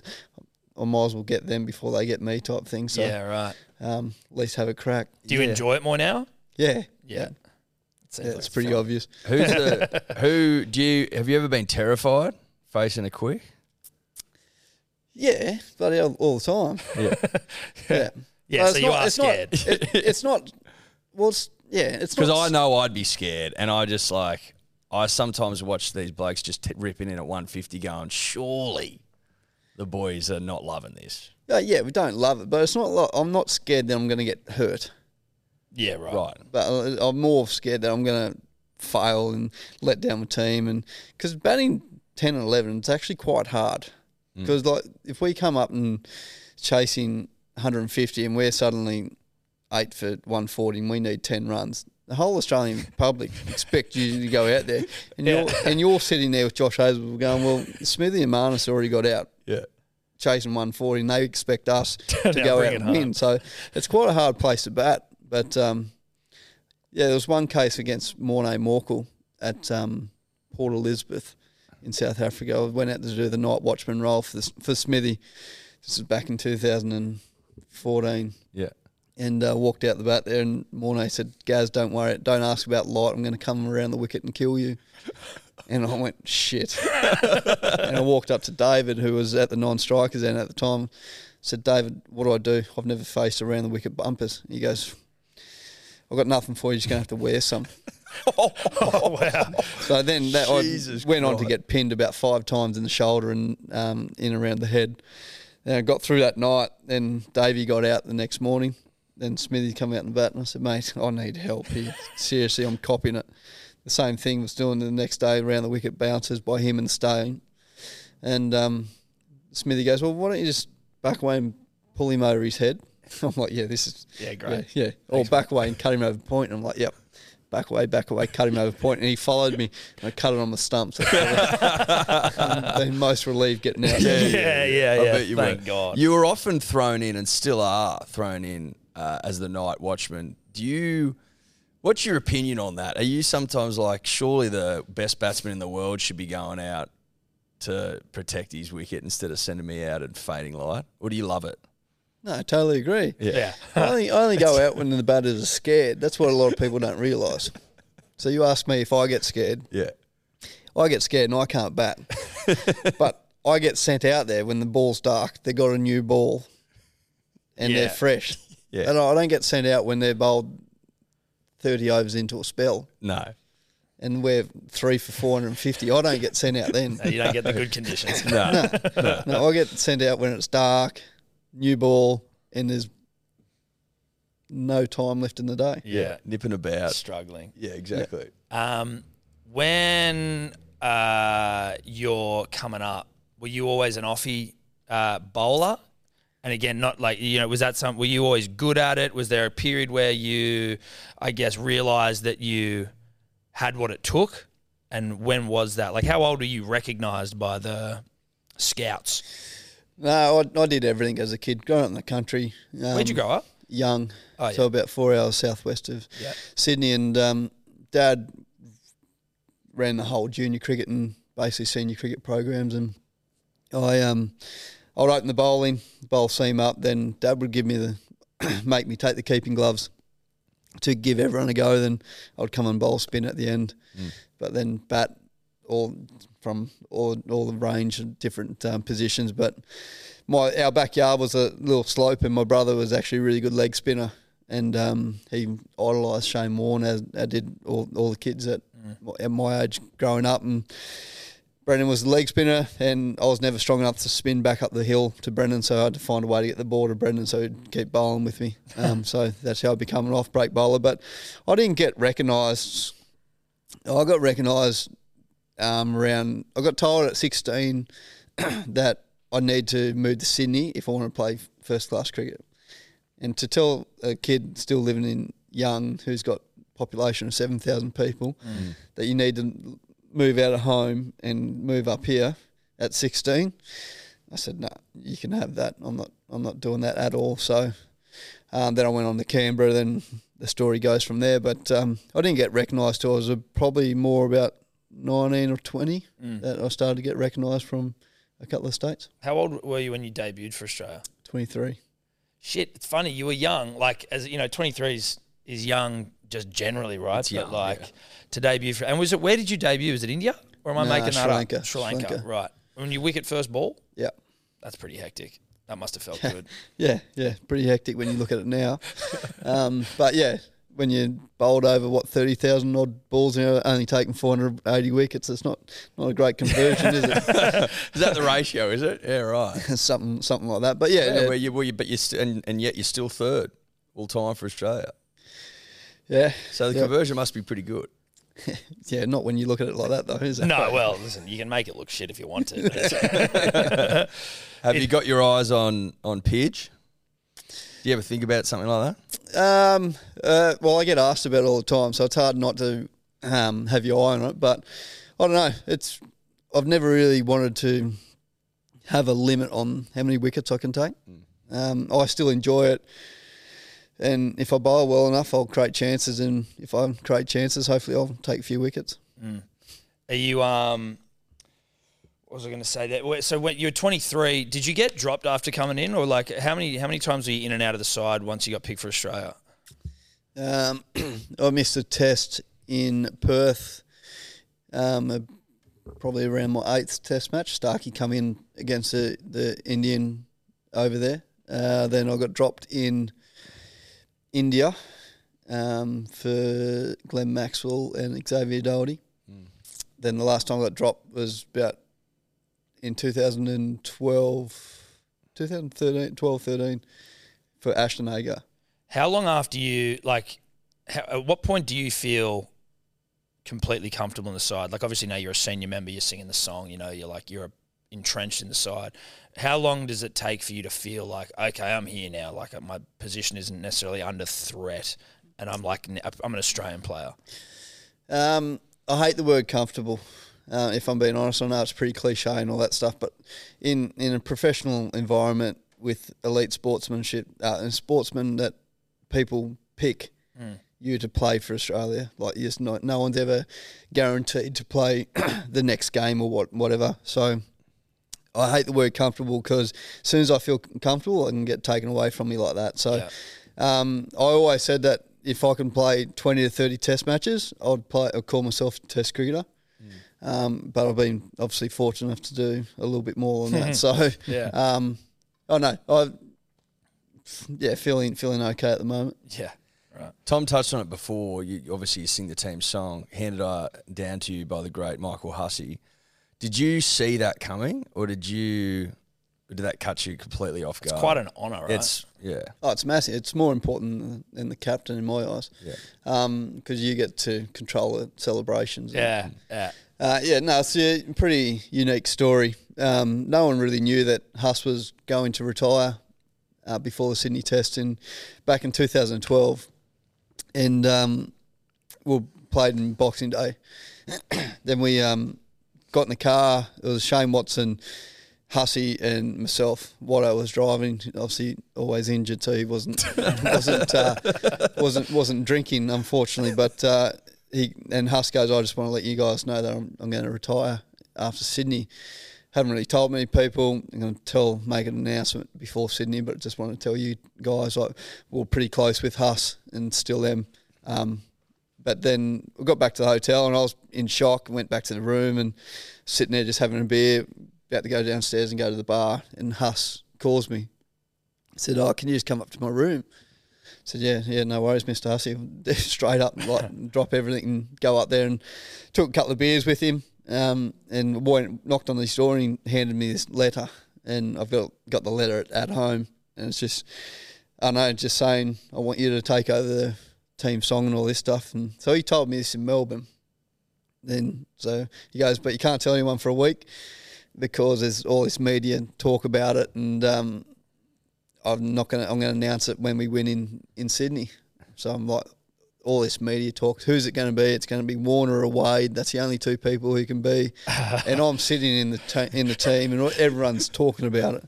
I might as well get them before they get me, type thing. So yeah. Right. um, at least have a crack. Do you Yeah. enjoy it more now? Yeah, Yeah. yeah, it's pretty obvious. Who's the who? Do you have you ever been terrified facing a quick? Yeah, bloody hell, all the time. Yeah. Yeah. Yeah. But so it's you not- are it's not- scared. it- it's not. Well, it's, yeah, it's Because. I know I'd be scared, and I just like I sometimes watch these blokes just t- ripping in at 150, going, surely the boys are not loving this. Uh, yeah, we don't love it, but it's not. I'm not scared that I'm going to get hurt, yeah. Right. Right. but I'm more scared that I'm going to fail and let down my team. And because batting ten and eleven, it's actually quite hard. Because like if we come up and chasing 150 and we're suddenly eight for 140 and we need 10 runs. The whole Australian public expect you to go out there, and you're and you're sitting there with Josh Hazel going, well, Smithy and Marnus already got out. Yeah. chasing 140 and they expect us to go out and win. So it's quite a hard place to bat. But um, yeah, there was one case against Morne Morkel at um, Port Elizabeth in South Africa. I went out to do the night watchman role for, this, for Smithy. This was back in 2014 Yeah. and uh, walked out the bat there. And Morne said, "Gaz, don't worry, don't ask about light. I'm going to come around the wicket and kill you." And I went, "Shit!" and I walked up to David, who was at the non-strikers end at the time. Said, "David, what do I do? I've never faced around the wicket bumpers." He goes, "I've got nothing for you. You're just going to have to wear some." oh wow. So then that Jesus I went on to get pinned about five times in the shoulder and um, in around the head. Then I got through that night. Then Davey got out the next morning. Then Smithy come out in the bat and I said, mate, I need help here. Seriously, I'm copying it. The same thing was doing the next day around the wicket bounces by him and Steyn. And um, Smithy goes, well, why don't you just back away and pull him over his head? I'm like, yeah, this is Yeah, great. yeah, yeah. Or back away and cut him over point. And I'm like, yep. back away, back away, cut him over point, and he followed me. And I cut it on the stumps. I've been most relieved getting out. Yeah, yeah, yeah. I bet you Thank were. God. You were often thrown in and still are thrown in uh, as the night watchman. Do you? What's your opinion on that? Are you sometimes like, surely the best batsman in the world should be going out to protect his wicket instead of sending me out at fading light? Or do you love it? No, I totally agree. Yeah. I only, I only go out when the batters are scared. That's what a lot of people don't realise. So you ask me if I get scared. Yeah. I get scared and I can't bat. but I get sent out there when the ball's dark. They've got a new ball, and Yeah. they're fresh. Yeah. And I don't get sent out when they're bowled thirty overs into a spell, No. and we're three for four hundred and fifty. I don't get sent out then. No, you don't get the good conditions. No. No, I get sent out when it's dark, new ball, and there's no time left in the day. Yeah. Nipping about. Struggling. Yeah, exactly. Um, when uh, you're coming up, were you always an offie uh, bowler? And again, not like you know, was that something? Were you always good at it? Was there a period where you, I guess, realised that you had what it took? And when was that? Like, how old were you recognised by the scouts? No, I, I did everything as a kid. Growing up in the country. Um, Where'd you grow up? Young. Oh, So about four hours southwest of Yeah. Sydney, and um, Dad ran the whole junior cricket and basically senior cricket programs, and I um I'd open the bowling, bowl seam up, then Dad would give me the make me take the keeping gloves to give everyone a go. Then I'd come and bowl spin at the end, but then bat all from all all the range of different um, positions, but my our backyard was a little slope, and my brother was actually a really good leg spinner, and um, he idolised Shane Warne as I did all, all the kids at, at my age growing up, and Brendan was the leg spinner, and I was never strong enough to spin back up the hill to Brendan, so I had to find a way to get the ball to Brendan so he'd keep bowling with me. Um, so that's how I became an off break bowler, but I didn't get recognised. I got recognised um, around. I got told at 16 that I need to move to Sydney if I want to play first class cricket. And to tell a kid still living in Young who's got population of 7,000 people that you need to move out of home and move up here at 16, I said, no, you can have that. I'm not, I'm not doing that at all. So um, then I went on to Canberra. Then the story goes from there. But um, I didn't get recognised till I was probably more about 19 or 20 that I started to get recognised from a couple of states. How old were you when you debuted for Australia? 23. Shit, it's funny. You were young, like as you know, twenty three is is young just generally, right? It's but young, like yeah. to debut for, and was it where did you debut? Was it India or am I Nah, making Sri that Lanka, up? Sri Sri Lanka, Lanka. right? When you wicket first ball, Yeah. that's pretty hectic. That must have felt good. Yeah, yeah, pretty hectic when you look at it now. um, but yeah, when you bowled over what thirty thousand odd balls and you're only taking four hundred eighty wickets, it's not not a great conversion, is it? Is that the ratio? Is it? Yeah, right. something something like that. But yeah, Yeah, yeah, where you, where you, but you st- and, and yet you're still third all time for Australia. Yeah, So the Yeah. conversion must be pretty good. yeah. Not when you look at it like that, though, is it? no, well, listen, you can make it look shit if you want to. but it's- Have you got your eyes on on Pidge? Do you ever think about something like that? Um, uh, well, I get asked about it all the time, so it's hard not to um, have your eye on it. But I don't know. It's I've never really wanted to have a limit on how many wickets I can take. Um, I still enjoy it, and if I bowl well enough, I'll create chances, and if I create chances, hopefully I'll take a few wickets. Are you um? What was I going to say? That so when you were 23, did you get dropped after coming in, or like how many how many times were you in and out of the side once you got picked for Australia? Um, I missed a test in Perth, um, probably around my eighth test match. Starkey come in against the, the Indian over there. Uh, then I got dropped in India um, for Glenn Maxwell and Xavier Doherty. Then the last time I got dropped was about in 2012, 2013, 12, 13 for Ashton Agar. How long after you like? How, at what point do you feel completely comfortable in the side? Like obviously now you're a senior member, you're singing the song, you know, you're like you're entrenched in the side. How long does it take for you to feel like okay, I'm here now? Like my position isn't necessarily under threat. and I'm like, I'm an Australian player. Um, I hate the word comfortable. Uh, if I'm being honest, I know it's pretty cliche and all that stuff, but in in a professional environment with elite sportsmanship, uh, and sportsmen that people pick you to play for Australia, like just not, no one's ever guaranteed to play the next game or what whatever. So. I hate the word comfortable because as soon as I feel comfortable, I can get taken away from me like that. So, Yeah. um, I always said that if I can play twenty to thirty Test matches, I'd play. I'd call myself a Test cricketer. Um, but I've been obviously fortunate enough to do a little bit more than that. So, Yeah. um, oh no, I yeah, feeling feeling okay at the moment. Yeah. Right. Tom touched on it before. You obviously you sing the team song, handed uh, down to you by the great Michael Hussey. Did you see that coming, or did you? Or did that catch you completely off guard? It's quite an honour, right? It's yeah, Oh, it's massive. It's more important than the captain in my eyes. yeah. because you get to control the celebrations. yeah, yeah. Uh, yeah, no, it's a pretty unique story. Um, no one really knew that Huss was going to retire uh, before the Sydney Test in back in 2012, and um, we played in Boxing Day. then we um, got in the car. It was Shane Watson, Hussey, and myself. Watto was driving. Obviously, always injured, so he wasn't wasn't uh, wasn't wasn't drinking, unfortunately. But uh, he and Huss goes, I just want to let you guys know that I'm, I'm going to retire after Sydney. Haven't really told many people. I'm going to tell, make an announcement before Sydney, but just want to tell you guys, like we're pretty close with Huss and still them. Um, but then we got back to the hotel and I was in shock. And went back to the room and sitting there just having a beer, about to go downstairs and go to the bar. And Huss calls me. Said, "Oh, can you just come up to my room?" said, "Yeah, yeah, no worries, Mister Hussey." Straight up, like drop everything and go up there and took a couple of beers with him. Um, and the boy knocked on his door and he handed me this letter, and I've got got the letter at, at home, and it's just I know, just saying I want you to take over the team song and all this stuff. And so he told me this in Melbourne. Then so he goes, but you can't tell anyone for a week because there's all this media talk about it, and um, I'm not gonna I'm gonna announce it when we win in in Sydney. So I'm like. All this media talk. Who's it going to be? It's going to be Warner or Wade. That's the only two people who can be. and I'm sitting in the in the team, and everyone's talking about it.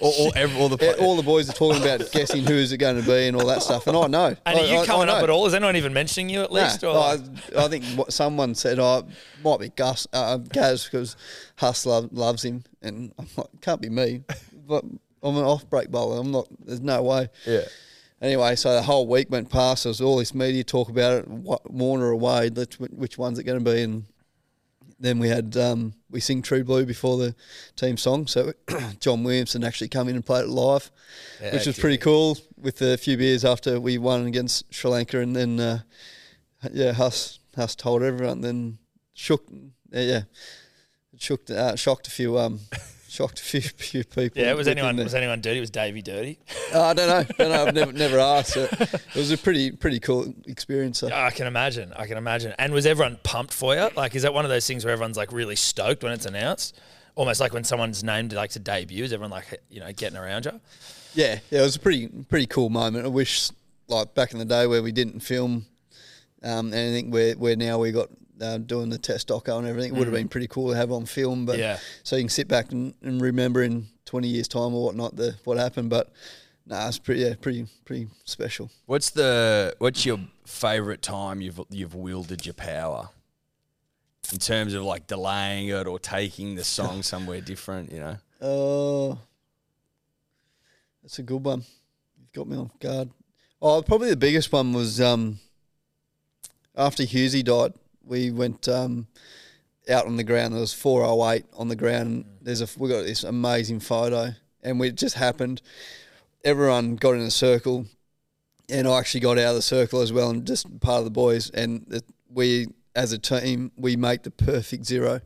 All, all, every, all the all the boys are talking about guessing who's it going to be and all that stuff. And I know. And I, are you I- I coming up at all? Is anyone even mentioning you at Nah, least? or? I, I think what someone said, oh, might be Gus, uh, Gaz, because Huss love, loves him. And I'm like, can't be me. But I'm an off break bowler. I'm not, there's no way. yeah. Anyway, so the whole week went past. There was all this media talk about it. What, Warner away, which one's it going to be? And then we had um, we sing True Blue before the team song. So John Williamson actually come in and played it live, which was pretty cool. With a few beers after we won against Sri Lanka, and then uh, yeah, Huss Huss told everyone. Then shook, yeah, yeah shook, uh, shocked a few um, shocked a few few people. yeah, was anyone was anyone dirty? Was Davey dirty? Oh, I don't know. don't know. I've never never asked. It, it was a pretty pretty cool experience. So. I can imagine. I can imagine. And was everyone pumped for you? Like, is that one of those things where everyone's like really stoked when it's announced? Almost like when someone's named like to debut, is everyone like you know getting around you? Yeah, yeah, it was a pretty pretty cool moment. I wish, like back in the day where we didn't film um, anything, where where now we got uh, doing the test doco and everything, it would have been pretty cool to have on film. But Yeah. so you can sit back and, and remember in twenty years' time or whatnot the what happened. But nah, it's pretty yeah, pretty pretty special. What's the what's your favourite time you've you've wielded your power? In terms of like delaying it or taking the song somewhere different, you know. Oh, that's a good one. You've got me off guard. Oh, probably the biggest one was um, after Hughesy died. We went um, out on the ground. There was four oh eight on the ground. There's a we got this amazing photo, and we it just happened. Everyone got in a circle, and I actually got out of the circle as well, and just part of the boys. And it, we, as a team, we make the perfect zero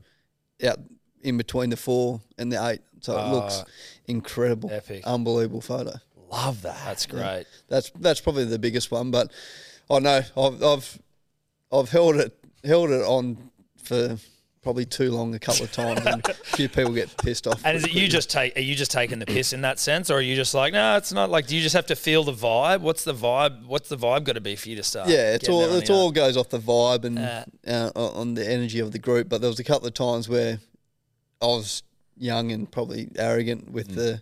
out in between the four and the eight. So it looks Ah, incredible, epic. unbelievable photo. Love that. That's great. That's that's probably the biggest one. But I know I've I've I've held it held it on for probably too long a couple of times, and a few people get pissed off. And is it you just take? Are you just taking the piss in that sense, or are you just like, no, it's not like? Do you just have to feel the vibe? What's the vibe? What's the vibe got to be for you to start? Yeah, it's all it's all goes off the vibe and Uh. uh, on the energy of the group. But there was a couple of times where I was young and probably arrogant with the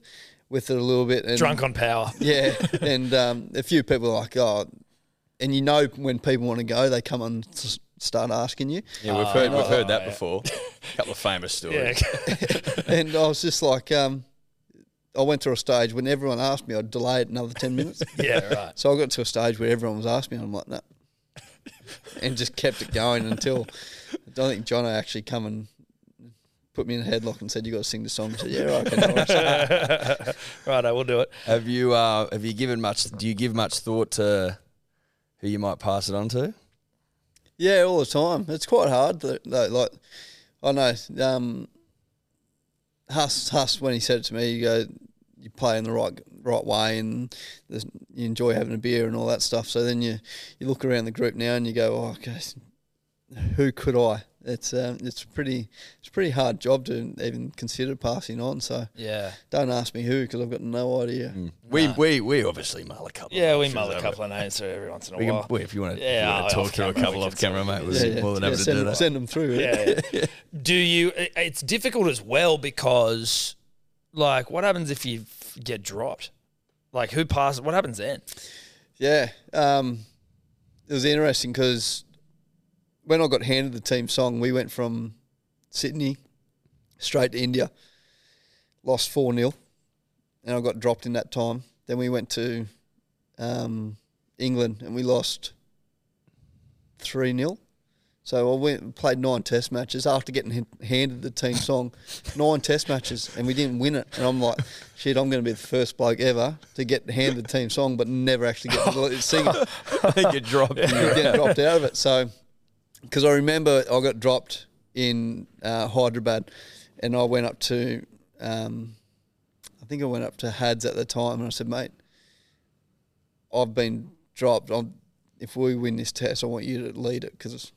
with it a little bit. And, drunk on power. Yeah, and um, a few people like, oh, and you know when people want to go, they come and s- start asking you. Yeah, we've heard we've heard that yeah. before. A couple of famous Yeah, stories. and I was just like, um, I went to a stage when everyone asked me, I'd delay it another ten minutes. yeah, right. So I got to a stage where everyone was asking me, and I'm like, no, and just kept it going until I don't think Jono actually come and put me in a headlock and said, "You got to sing the song." I said, "Yeah, right." Okay, no right, I will do it. Have you uh, have you given much? Do you give much thought to who you might pass it on to? Yeah, all the time. It's quite hard though. Like I know, um, Huss, Huss, when he said it to me, you go, you play in the right right way, and you enjoy having a beer and all that stuff. So then you you look around the group now and you go, oh, okay, who could I? It's um, it's pretty it's a pretty hard job to even consider passing on. So Yeah, don't ask me who because I've got no idea. We we we obviously mull a couple. yeah, of we options mull a couple of names through every once in a We can, while. we, if you want to, Yeah, yeah, talk off through a couple we off camera, mate. We're Yeah, yeah. more than Yeah, happy to do them, that. send them through. Yeah, yeah. Do you? It's difficult as well because, like, what happens if you get dropped? Like, who passes? What happens then? Yeah, um, it was interesting because when I got handed the team song, we went from Sydney straight to India, lost 4 0, and I got dropped in that time. Then we went to um, England and we lost 3 0. So I went and played nine test matches after getting handed the team song, nine test matches, and we didn't win it. And I'm like, shit, I'm going to be the first bloke ever to get handed the team song, but never actually get to sing it. I think you dropped. You get dropped out of it. So, because I remember I got dropped in uh, Hyderabad, and I went up to, um, I think I went up to Hads at the time, and I said, mate, I've been dropped. I'm, if we win this test, I want you to lead it because it's,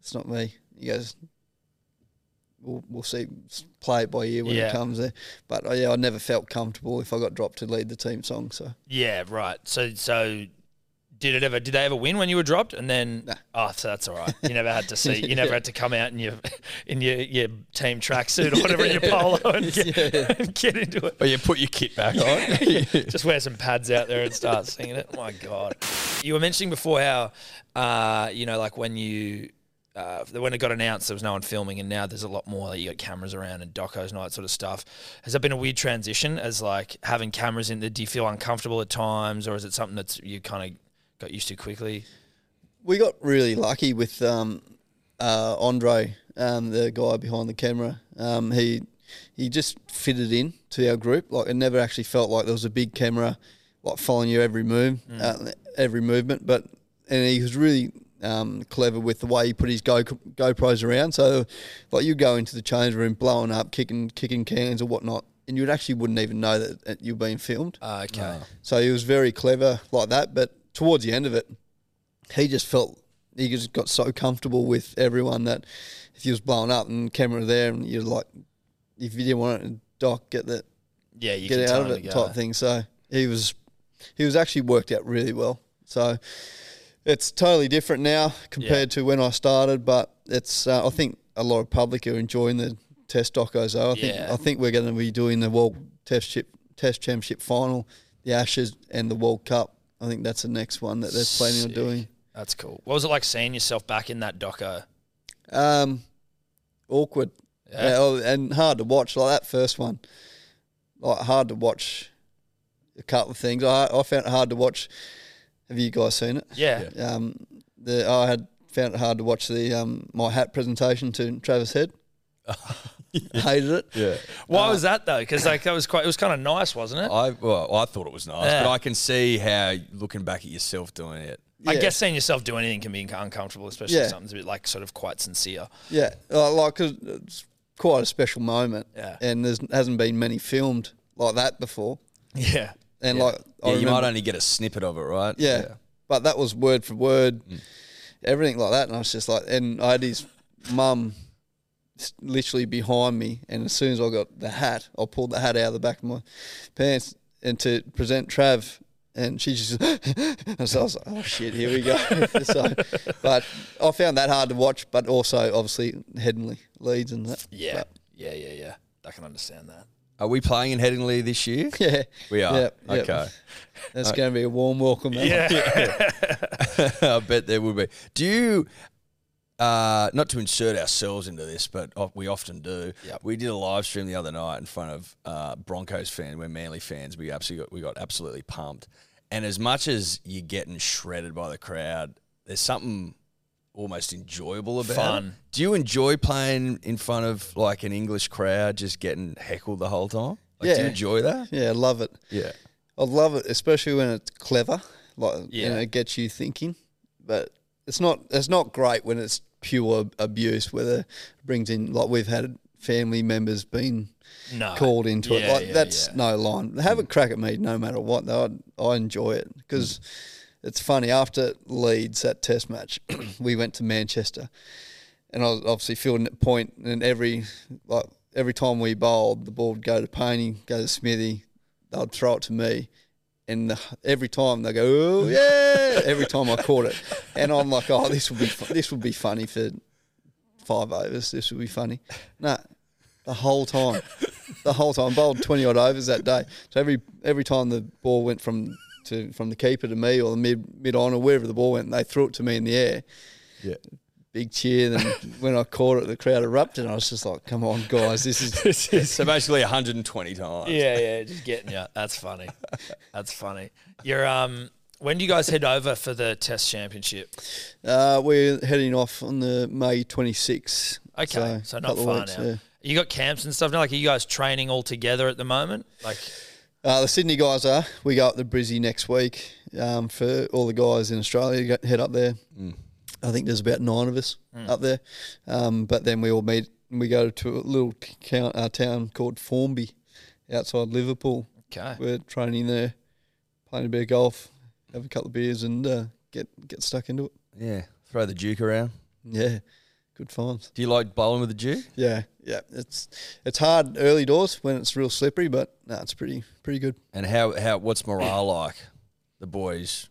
it's not me. He goes, we'll, we'll see, play it by ear when Yeah. it comes there. But uh, yeah, I never felt comfortable if I got dropped to lead the team song. So Yeah, right. So, so did it ever? Did they ever win when you were dropped? And then, Nah. oh, so that's all right. You never had to see. You never had to come out in your in your your team tracksuit or whatever in your polo and get, and get into it. But you put your kit back on. Just wear some pads out there and start singing it. my God. You were mentioning before how, uh, you know, like when you, uh, when it got announced, there was no one filming, and now there's a lot more. Like you got cameras around and docos and all that sort of stuff. Has that been a weird transition as like having cameras in there? Do you feel uncomfortable at times, or is it something that's you kind of got used to quickly? we got really lucky with um, uh, Andre, um, the guy behind the camera. Um, he he just fitted in to our group. Like it never actually felt like there was a big camera like following you every move, uh, every movement. But and he was really um, clever with the way he put his Go GoPros around. So like you go into the change room, blowing up, kicking kicking cans or whatnot. And you actually wouldn't even know that that you're being filmed. Uh, okay. So he was very clever like that. But towards the end of it, he just felt he just got so comfortable with everyone that if he was blowing up and camera there and you're like, if you didn't want it doc, get that, Yeah, you get out of it type thing. So he was, he was actually worked out really well. So it's totally different now compared to when I started, but it's uh, I think a lot of public are enjoying the test docos. Though I think I think we're going to be doing the World Test Chip Test Championship final, the Ashes, and the World Cup. I think that's the next one that they're planning on doing. That's cool. What was it like seeing yourself back in that doco? Um, awkward, Yeah. yeah, oh, and hard to watch. Like that first one, like hard to watch. A couple of things I I found it hard to watch. Have you guys seen it? Yeah. Um, the I had found it hard to watch the um my hat presentation to Travis Head. Hated it. yeah. Why uh, was that though? Because like that was quite. It was kind of nice, wasn't it? I well, I thought it was nice, Yeah. but I can see how looking back at yourself doing it. I Yeah. guess seeing yourself do anything can be uncomfortable, especially Yeah. if something's a bit like sort of quite sincere. Yeah, uh, like 'cause it's quite a special moment. Yeah. and there's hasn't been many filmed like that before. Yeah. And like I Yeah, you might remember- only get a snippet of it, right? Yeah. But that was word for word, mm. everything like that. And I was just like, and I had his mum s- literally behind me, and as soon as I got the hat, I pulled the hat out of the back of my pants and to present Trav. And she just, and so I was like, oh shit, here we go. so, but I found that hard to watch, but also obviously Headingley Leeds and that. Yeah, But, yeah, yeah, yeah. I can understand that. Are we playing in Headingley this year? yeah. We are. Yep, yep. Okay. That's uh, going to be a warm welcome. that one. I bet there will be. Do you, uh, not to insert ourselves into this, but we often do. Yep. We did a live stream the other night in front of uh, Broncos fans. We're Manly fans. We absolutely got, we got absolutely pumped. And as much as you're getting shredded by the crowd, there's something almost enjoyable about it. Fun. Do you enjoy playing in front of like an English crowd, just getting heckled the whole time? Like, Do you enjoy that? Yeah, I love it. Yeah. I love it, especially when it's clever, like you Yeah. know, it gets you thinking. But it's not it's not great when it's pure abuse, whether it brings in like we've had family members being No. called into it. Like yeah, that's yeah. no line. Have a mm. crack at me, no matter what. though. I, I enjoy it because mm. it's funny. After Leeds that Test match, we went to Manchester, and I was obviously fielding at point, and every like every time we bowled, the ball would go to Paine, go to Smithy, they'd throw it to me. And the, every time they go, oh yeah! Every time I caught it, and I'm like, oh, this will be fu- this will be funny for five overs. This will be funny. No, the whole time, the whole time. Bowled twenty odd overs that day. So every every time the ball went from to from the keeper to me or the mid mid on or wherever the ball went, they threw it to me in the air. Yeah. Big cheer. Then when I caught it, the crowd erupted. And I was just like, "Come on, guys, this is this is So basically 120 times. Yeah, yeah, just getting you. That's funny. That's funny. You're um. When do you guys head over for the Test Championship? Uh, we're heading off on the May 26th. Okay, so, not far weeks, now. yeah. You got camps and stuff now. Like, are you guys training all together at the moment? Like, Uh, the Sydney guys are. We go up to Brizzy next week um, for all the guys in Australia. Go, head up there. I think there's about nine of us up there. Um, but then we all meet. We go to a little count, uh, town called Formby, outside Liverpool. okay, We're training there, playing a bit of golf, have a couple of beers, and uh, get get stuck into it. Yeah. Throw the Duke around. Yeah, good fun. Do you like bowling with the Duke? Yeah, yeah. It's it's hard early doors when it's real slippery, but no, it's pretty pretty good. And how how what's morale like? The boys,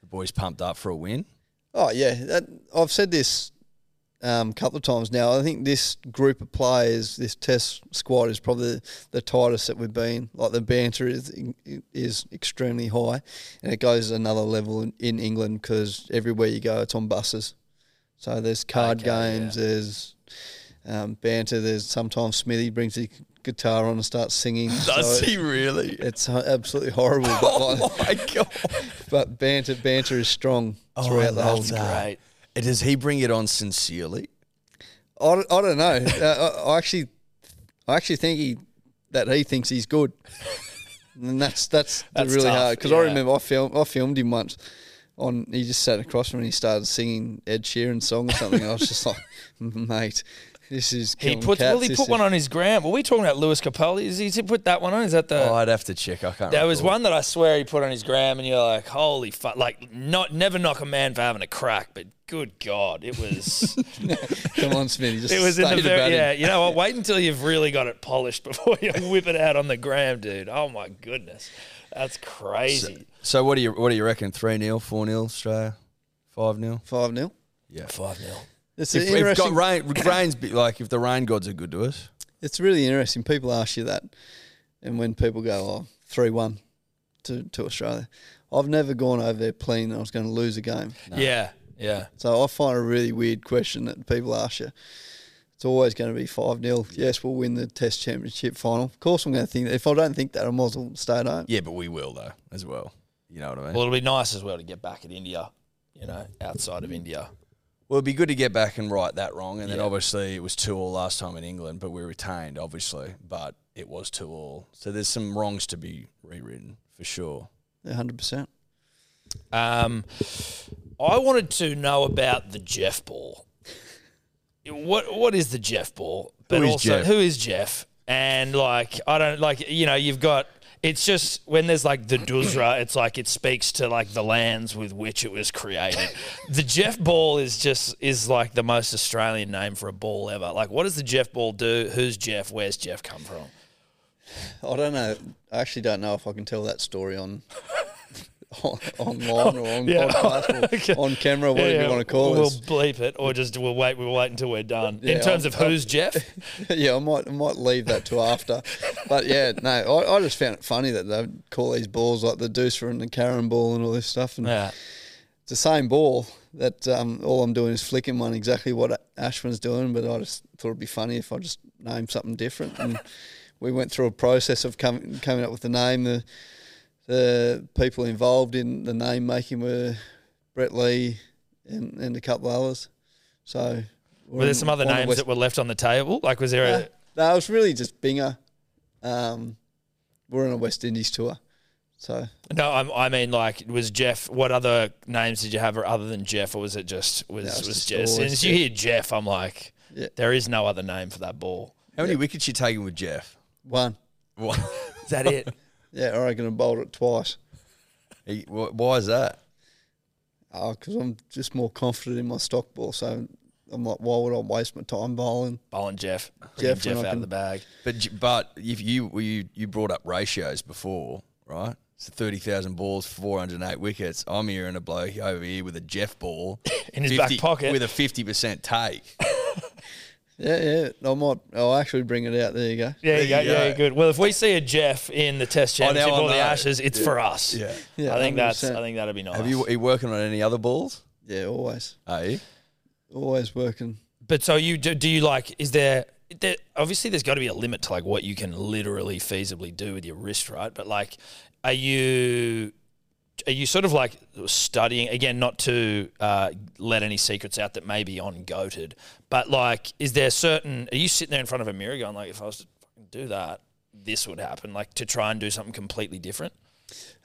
the boys pumped up for a win. Oh yeah, that, I've said this um, a couple of times now. I think this group of players, this Test squad, is probably the, the tightest that we've been. Like the banter is is extremely high, and it goes another level in, in England because everywhere you go, it's on buses. So there's card Okay, games, yeah. there's um, banter. There's sometimes Smithy brings his guitar on and starts singing. Does so he really? It's absolutely horrible. Oh like, my god! but banter banter is strong throughout the whole. that. great. Does he bring it on sincerely? I, don't- I don't know. Uh, I, I actually, I actually think he that he thinks he's good, and that's that's, That's really tough, hard because I yeah. remember I filmed I filmed him once. On he just sat across from me and he started singing Ed Sheeran song or something. I was just like, mate, this is he killing put. cats, Will he this put one on his gram? Were we talking about Lewis Capaldi? Is he, is he put that one on? Is that the? oh, I'd have to check. I can't. There was one that I swear he put on his gram, and you're like, "Holy fuck!" Like, not never knock a man for having a crack, but good god, it was Come on, Smithy, just it was in the the very batting. yeah. You know what? Wait until you've really got it polished before you whip it out on the gram, dude. Oh my goodness, that's crazy. So what do you what do you reckon? Three 0 four 0 Australia, five 0 Five 0 Yeah. Five 0 It's If, if got interesting. rain, rain's be- like if the rain gods are good to us. It's really interesting. People ask you that, and when people go, "Oh, three one to to Australia," I've never gone over there playing. I was going to lose a game. Yeah, yeah. So I find a really weird question that people ask you. It's always going to be 5 0. Yes, we'll win the Test Championship final. Of course, I'm going to think that. If I don't think that, I might as well stay at home. Yeah, but we will though as well. You know what I mean? Well, it'll be nice as well to get back at India. You know, outside of India. Well, it'd be good to get back and right that wrong. And then Yeah. obviously it was two all last time in England, but we retained obviously, but it was two all. So there's some wrongs to be rewritten for sure. Yeah, 100%. Um, I wanted to know about the Jeff ball. What what is the Jeff ball? But Who is also, Jeff? who is Jeff? And like, I don't like. You know, you've got It's just when there's like the doosra, it's like it speaks to like the lands with which it was created. the Jeff Ball is just is like the most Australian name for a ball ever. Like, what does the Jeff Ball do? Who's Jeff? Where's Jeff come from? I don't know. I actually don't know if I can tell that story on. on online or on Yeah. podcast or Okay. on camera, whatever you want to call it. we'll it. bleep it, or just we'll wait. We'll wait until we're done. In terms I'm- of who's Jeff, yeah, I might I might leave that to after. But yeah, no, I, I just found it funny that they call these balls like the doosra and the carrom ball and all this stuff. And yeah, it's the same ball that um, all I'm doing is flicking one exactly what Ashwin's doing, but I just thought it'd be funny if I just named something different. And we went through a process of coming coming up with the name. The the people involved in the name making were Brett Lee and, and a couple of others. So were there some other names that were left on the table? Like, was there a no, no, it was really just Binga. Um, we're on a West Indies tour, so No, I'm, I mean, like, was Jeff? What other names did you have other than Jeff, or was it just was No, it's was just Jeff? As soon as you hear Jeff, I'm like, Yeah. there is no other name for that ball. How many wickets you taking with Jeff? one. One. is that it? Yeah, I reckon I bowled it twice. He- wh- Why is that? Oh, because I'm just more confident in my stock ball. So I'm like, why would I waste my time bowling? Bowling Jeff, Bringing Jeff, Jeff when I out of the bag. But j- but if you you you brought up ratios before, right? So thirty thousand balls, four hundred eight wickets. I'm hearing a bloke over here with a Jeff ball In his back pocket. with a fifty percent take. Yeah, yeah. I might. I'll actually bring it out. There you go. Yeah, There you go, you yeah, good. Well, if we see a Jeff in the Test Oh, now Championship I or the. Ashes, it's for us. Yeah. Yeah, I think that's. 100%. I think that'd be nice. Have you are you working on any other balls? Yeah, always, Are you? always working. But so you do, do you like? Is there, there? Obviously, there's got to be a limit to like what you can literally feasibly do with your wrist, right? But like, are you? Are you sort of like studying again? Not to uh, let any secrets out that may be on GOATD, but like, is there certain? Are you sitting there in front of a mirror going like, if I was to fucking do that, this would happen? Like to try and do something completely different?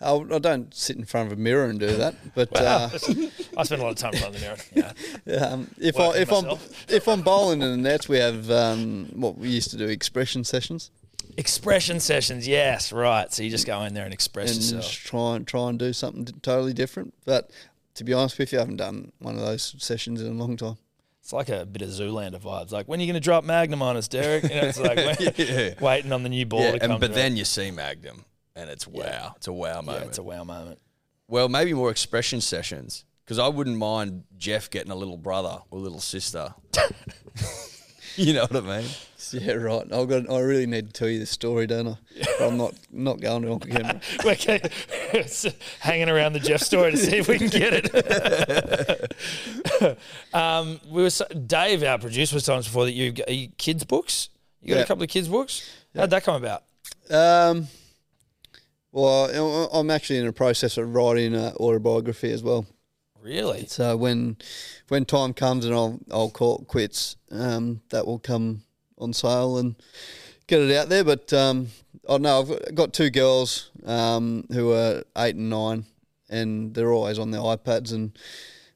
I, I don't sit in front of a mirror and do that, but uh, I spend a lot of time in front of the mirror. Yeah. um, if I if I'm if I'm bowling in the nets, we have um, what we used to do expression sessions Expression sessions, yes, right. So you just go in there and express and yourself. just try and try and do something totally different. But to be honest with you, I haven't done one of those sessions in a long time. It's like a bit of Zoolander vibes. Like, when are you going to drop Magnum on us, Derek? You know, it's like Yeah. waiting on the new ball Yeah, to come. and, but through. then you see Magnum, and it's wow. It's a wow yeah, moment. it's a wow moment. well, maybe more expression sessions because I wouldn't mind Jeff getting a little brother or little sister. you know what I mean? Yeah, right. I've got. I really need to tell you this story, don't I? But I'm not not going to on camera. We're. Hanging around the Jeff story to see if we can get it. um, we were so- Dave, our producer, was telling us before that you got you kids books. You got Yeah. a couple of kids books. How'd that come about? Um, well, I- I'm actually in the process of writing an autobiography as well. Really? So when when time comes and I'll I'll call it quits, um, that will come on sale and get it out there. But um, I know I've got- got two girls um, who are eight and nine, and they're always on their iPads. And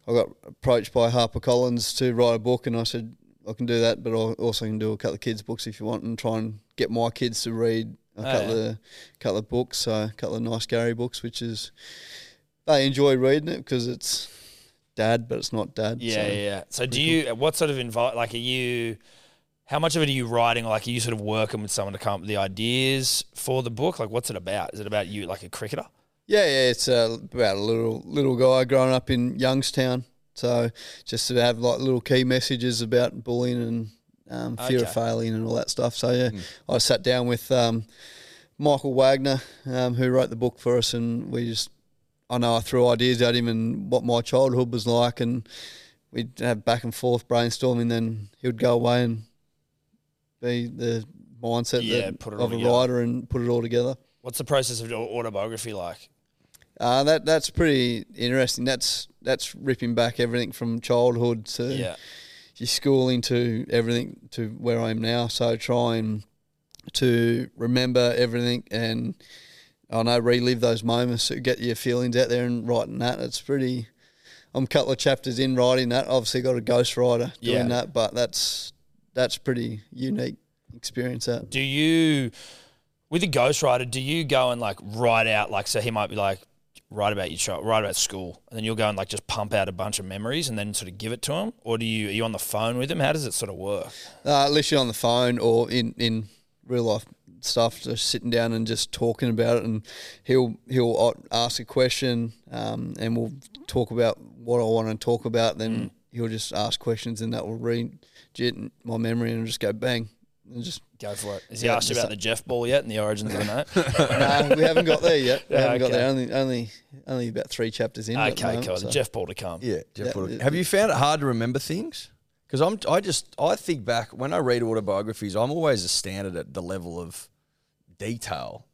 I got approached by HarperCollins to write a book, and I said I can do that, but I also can do a couple of kids' books if you want, and try and get my kids to read a Oh, couple yeah. of couple of books, so a couple of nice Gary books, which is they enjoy reading it because it's dad, but it's not dad. Yeah, so. yeah, yeah. So do you? What sort of invite? Like, are you? How much of it are you writing? Like, are you sort of working with someone to come up with the ideas for the book? Like, what's it about? Is it about you, like a cricketer? Yeah, yeah, it's uh, about a little little guy growing up in Youngstown. So just to have like little key messages about bullying and um, fear of failing and all that stuff. So yeah, I sat down with um, Michael Wagner, um, who wrote the book for us, and we just I know I threw ideas at him and what my childhood was like, and we'd have back and forth brainstorming. Then he would go away and be the mindset Yeah, that- put it of a together. writer and put it all together. What's the process of au- autobiography like? Uh, that that's pretty interesting. That's that's ripping back everything from childhood to Yeah, your schooling to everything to where I am now. So trying to remember everything and I know relive those moments to get your feelings out there and writing that. It's pretty. I'm a couple of chapters in writing that. Obviously got a ghostwriter doing Yeah. that, but that's that's pretty unique experience. That Do you with a ghostwriter, do you go and like write out like so he might be like write about your child, write about school, and then you'll go and like just pump out a bunch of memories and then sort of give it to him, or do you are you on the phone with him? How does it sort of work? Uh, unless you're on the phone or in, in real life stuff, just sitting down and just talking about it, and he'll he'll ask a question, um, and we'll talk about what I want to talk about. Then he'll just ask questions, and that will rejig my memory, and just go bang, and just. Go for it. Has he asked you about the Jeff ball yet and the origins of the note? no, we haven't got there yet. We Yeah, haven't got there. Only only only about three chapters in. at the okay, moment, cool. so- The Jeff ball to come. Yeah, Jeff Yeah, Wood. it- Have you found it hard to remember things? Because I'm, I just, I think back when I read autobiographies, I'm always astounded at the level of detail.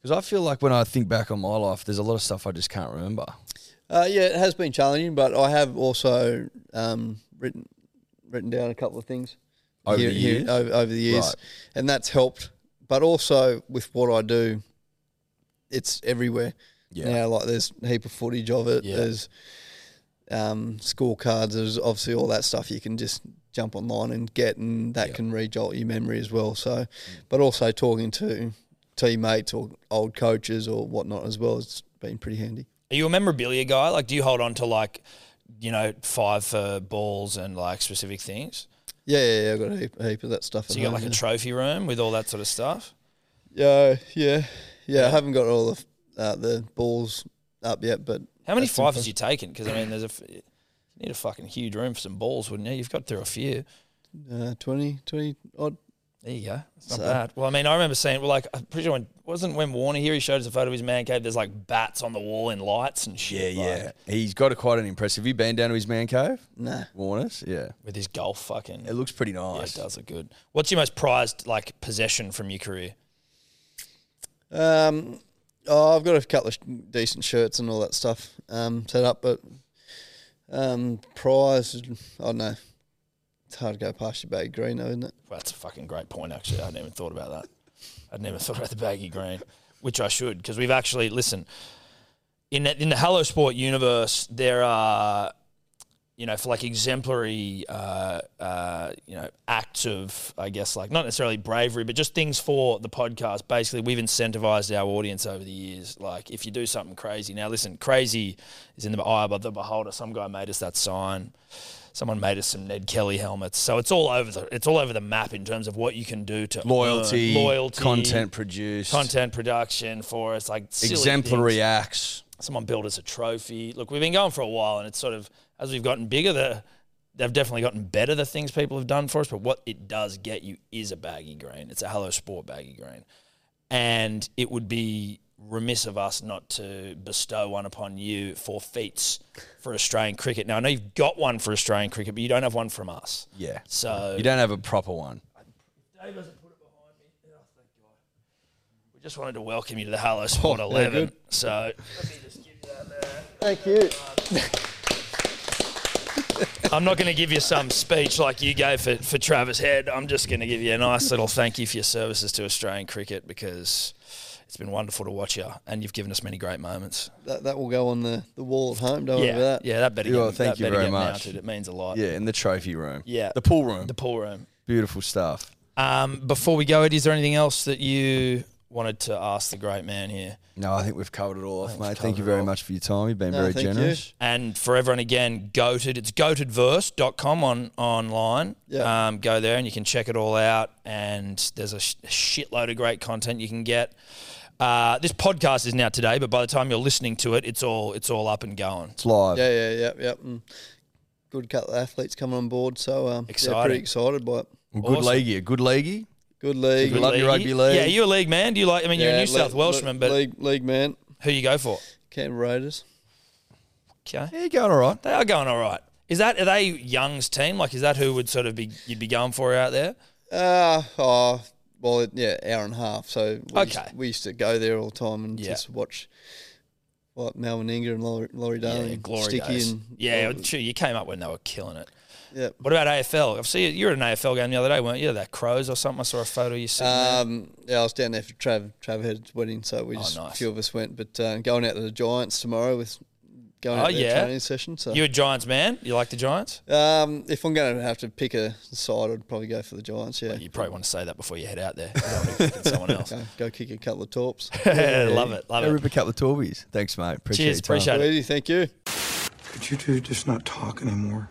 Because I feel like when I think back on my life, there's a lot of stuff I just can't remember. Uh, yeah, it has been challenging, but I have also um, written written down a couple of things Over the years? over, over the years, Right. and that's helped. But also with what I do, it's everywhere Yeah. now. Like there's a heap of footage of it. Yeah. There's um, scorecards. There's obviously all that stuff you can just jump online and get, and that Yeah. can rejolt your memory as well. So, but also talking to teammates or old coaches or whatnot as well has been pretty handy. Are you a memorabilia guy? Like, do you hold on to like, you know, five for balls and like specific things? Yeah, yeah, yeah. I've got a heap, a heap of that stuff. So you got home, like a trophy room with all that sort of stuff. Yeah, yeah, yeah. I haven't got all the uh, the balls up yet, but How many that's five has impressive. you taken? Because I mean, there's a f- you need a fucking huge room for some balls, wouldn't you? You've got through a few. Uh, 20, 20 odd. There you go. It's not So- bad. Well, I mean, I remember seeing. Well, like, I'm pretty sure when wasn't when Warner here. He showed us a photo of his man cave. There's like bats on the wall in lights and Yeah, shit. yeah. like, He's got a quite an impressive. Have you been down to his man cave, Nah. Warner's? Yeah. with his golf fucking. It looks pretty yeah, nice. it does look good. What's your most prized like possession from your career? Um, oh, I've got a couple of decent shirts and all that stuff um, set up, but um, prize, I don't know. It's hard to go past your baggy green, though, isn't it? Well, that's a fucking great point, actually. I hadn't even thought about that. I'd never thought about the baggy green, which I should, because we've actually listen in the, in the Hello Sport universe. There are, you know, for like exemplary, uh, uh, you know, acts of, I guess, like not necessarily bravery, but just things for the podcast. Basically, we've incentivized our audience over the years. Like, if you do something crazy, now listen, crazy is in the eye of the beholder. Some guy made us that sign someone made us some Ned Kelly helmets. So it's all over the it's all over the map in terms of what you can do to Loyalty, earn loyalty, content produced, content production for us, like exemplary things. acts. Someone built us a trophy. Look, we've been going for a while, and it's sort of as we've gotten bigger, the they've definitely gotten better. The things people have done for us, but what it does get you is a baggy green. It's a Hello Sport baggy green, and it would be remiss of us not to bestow one upon you for feats for Australian cricket. Now I know you've got one for Australian cricket, but you don't have one from us. Yeah. So You don't have a proper one. Dave hasn't put it behind me. Oh, thank God. We just wanted to welcome you to the Hello oh, Sport Oh, very 11. So let me just give you that there. Thank you. I'm not going to give you some speech like you gave for, for Travis Head. I'm just going to give you a nice little thank you for your services to Australian cricket because it's been wonderful to watch you and you've given us many great moments. That, that will go on the, the wall at home, don't worry Yeah, about that. yeah, that better Yeah, get, thank that you better very get much. mounted. It means a lot. Yeah, in the trophy room. Yeah. The pool room. The pool room. Beautiful stuff. Um, before we go, Ed, is there anything else that you wanted to ask the great man here? No, I think we've covered it all off, mate. Thank you very much for your time. You've been No, very thank you. generous. And for everyone again, GOATD. It's goatdverse.com on online. Yeah. Um, go there and you can check it all out. And there's a, sh- a shitload of great content you can get. Uh, this podcast is now today, but by the time you're listening to it, it's all it's all up and going. It's live. Yeah, yeah, yeah, yeah. And good couple of athletes coming on board, so um, yeah, Exciting. pretty excited by it. Good Awesome. leaguey. A good leaguey. Good league. Good Love your rugby league. Yeah, you're a league man. Do you like? I mean, you're a Yeah, New South Welshman, but league league man, who you go for? Canberra Raiders. Okay, Yeah, you're going all right. they are going all right. Is that are they Young's team? Like, is that who would sort of be you'd be going for out there? Uh, oh, well, yeah, hour and a half. So we, Okay. used, we used to go there all the time and Yeah. just watch what Mal Meninga and Laurie, Laurie Daley, yeah, glory Sticky days. and yeah, true. You came up when they were killing it. Yeah. What about AFL? I've seen you. You were at an AFL game the other day, weren't you? That Crows or something. I saw a photo of you sitting there. Um, yeah, I was down there for Trav Trav Head's wedding, so we Oh, just nice. a few of us went. But uh, going out to the Giants tomorrow with going Oh, out there yeah? training session. So You a Giants man? You like the Giants? um, if I'm going to have to pick a side, I'd probably go for the Giants. Yeah, You probably want to say that before you head out there. You don't want to be picking someone else. go, go kick a couple of torps. love it, love Go it. rip a couple of Torbies. Thanks, mate. Appreciate it. Cheers, your time. appreciate it. Thank you. Could you two just not talk anymore?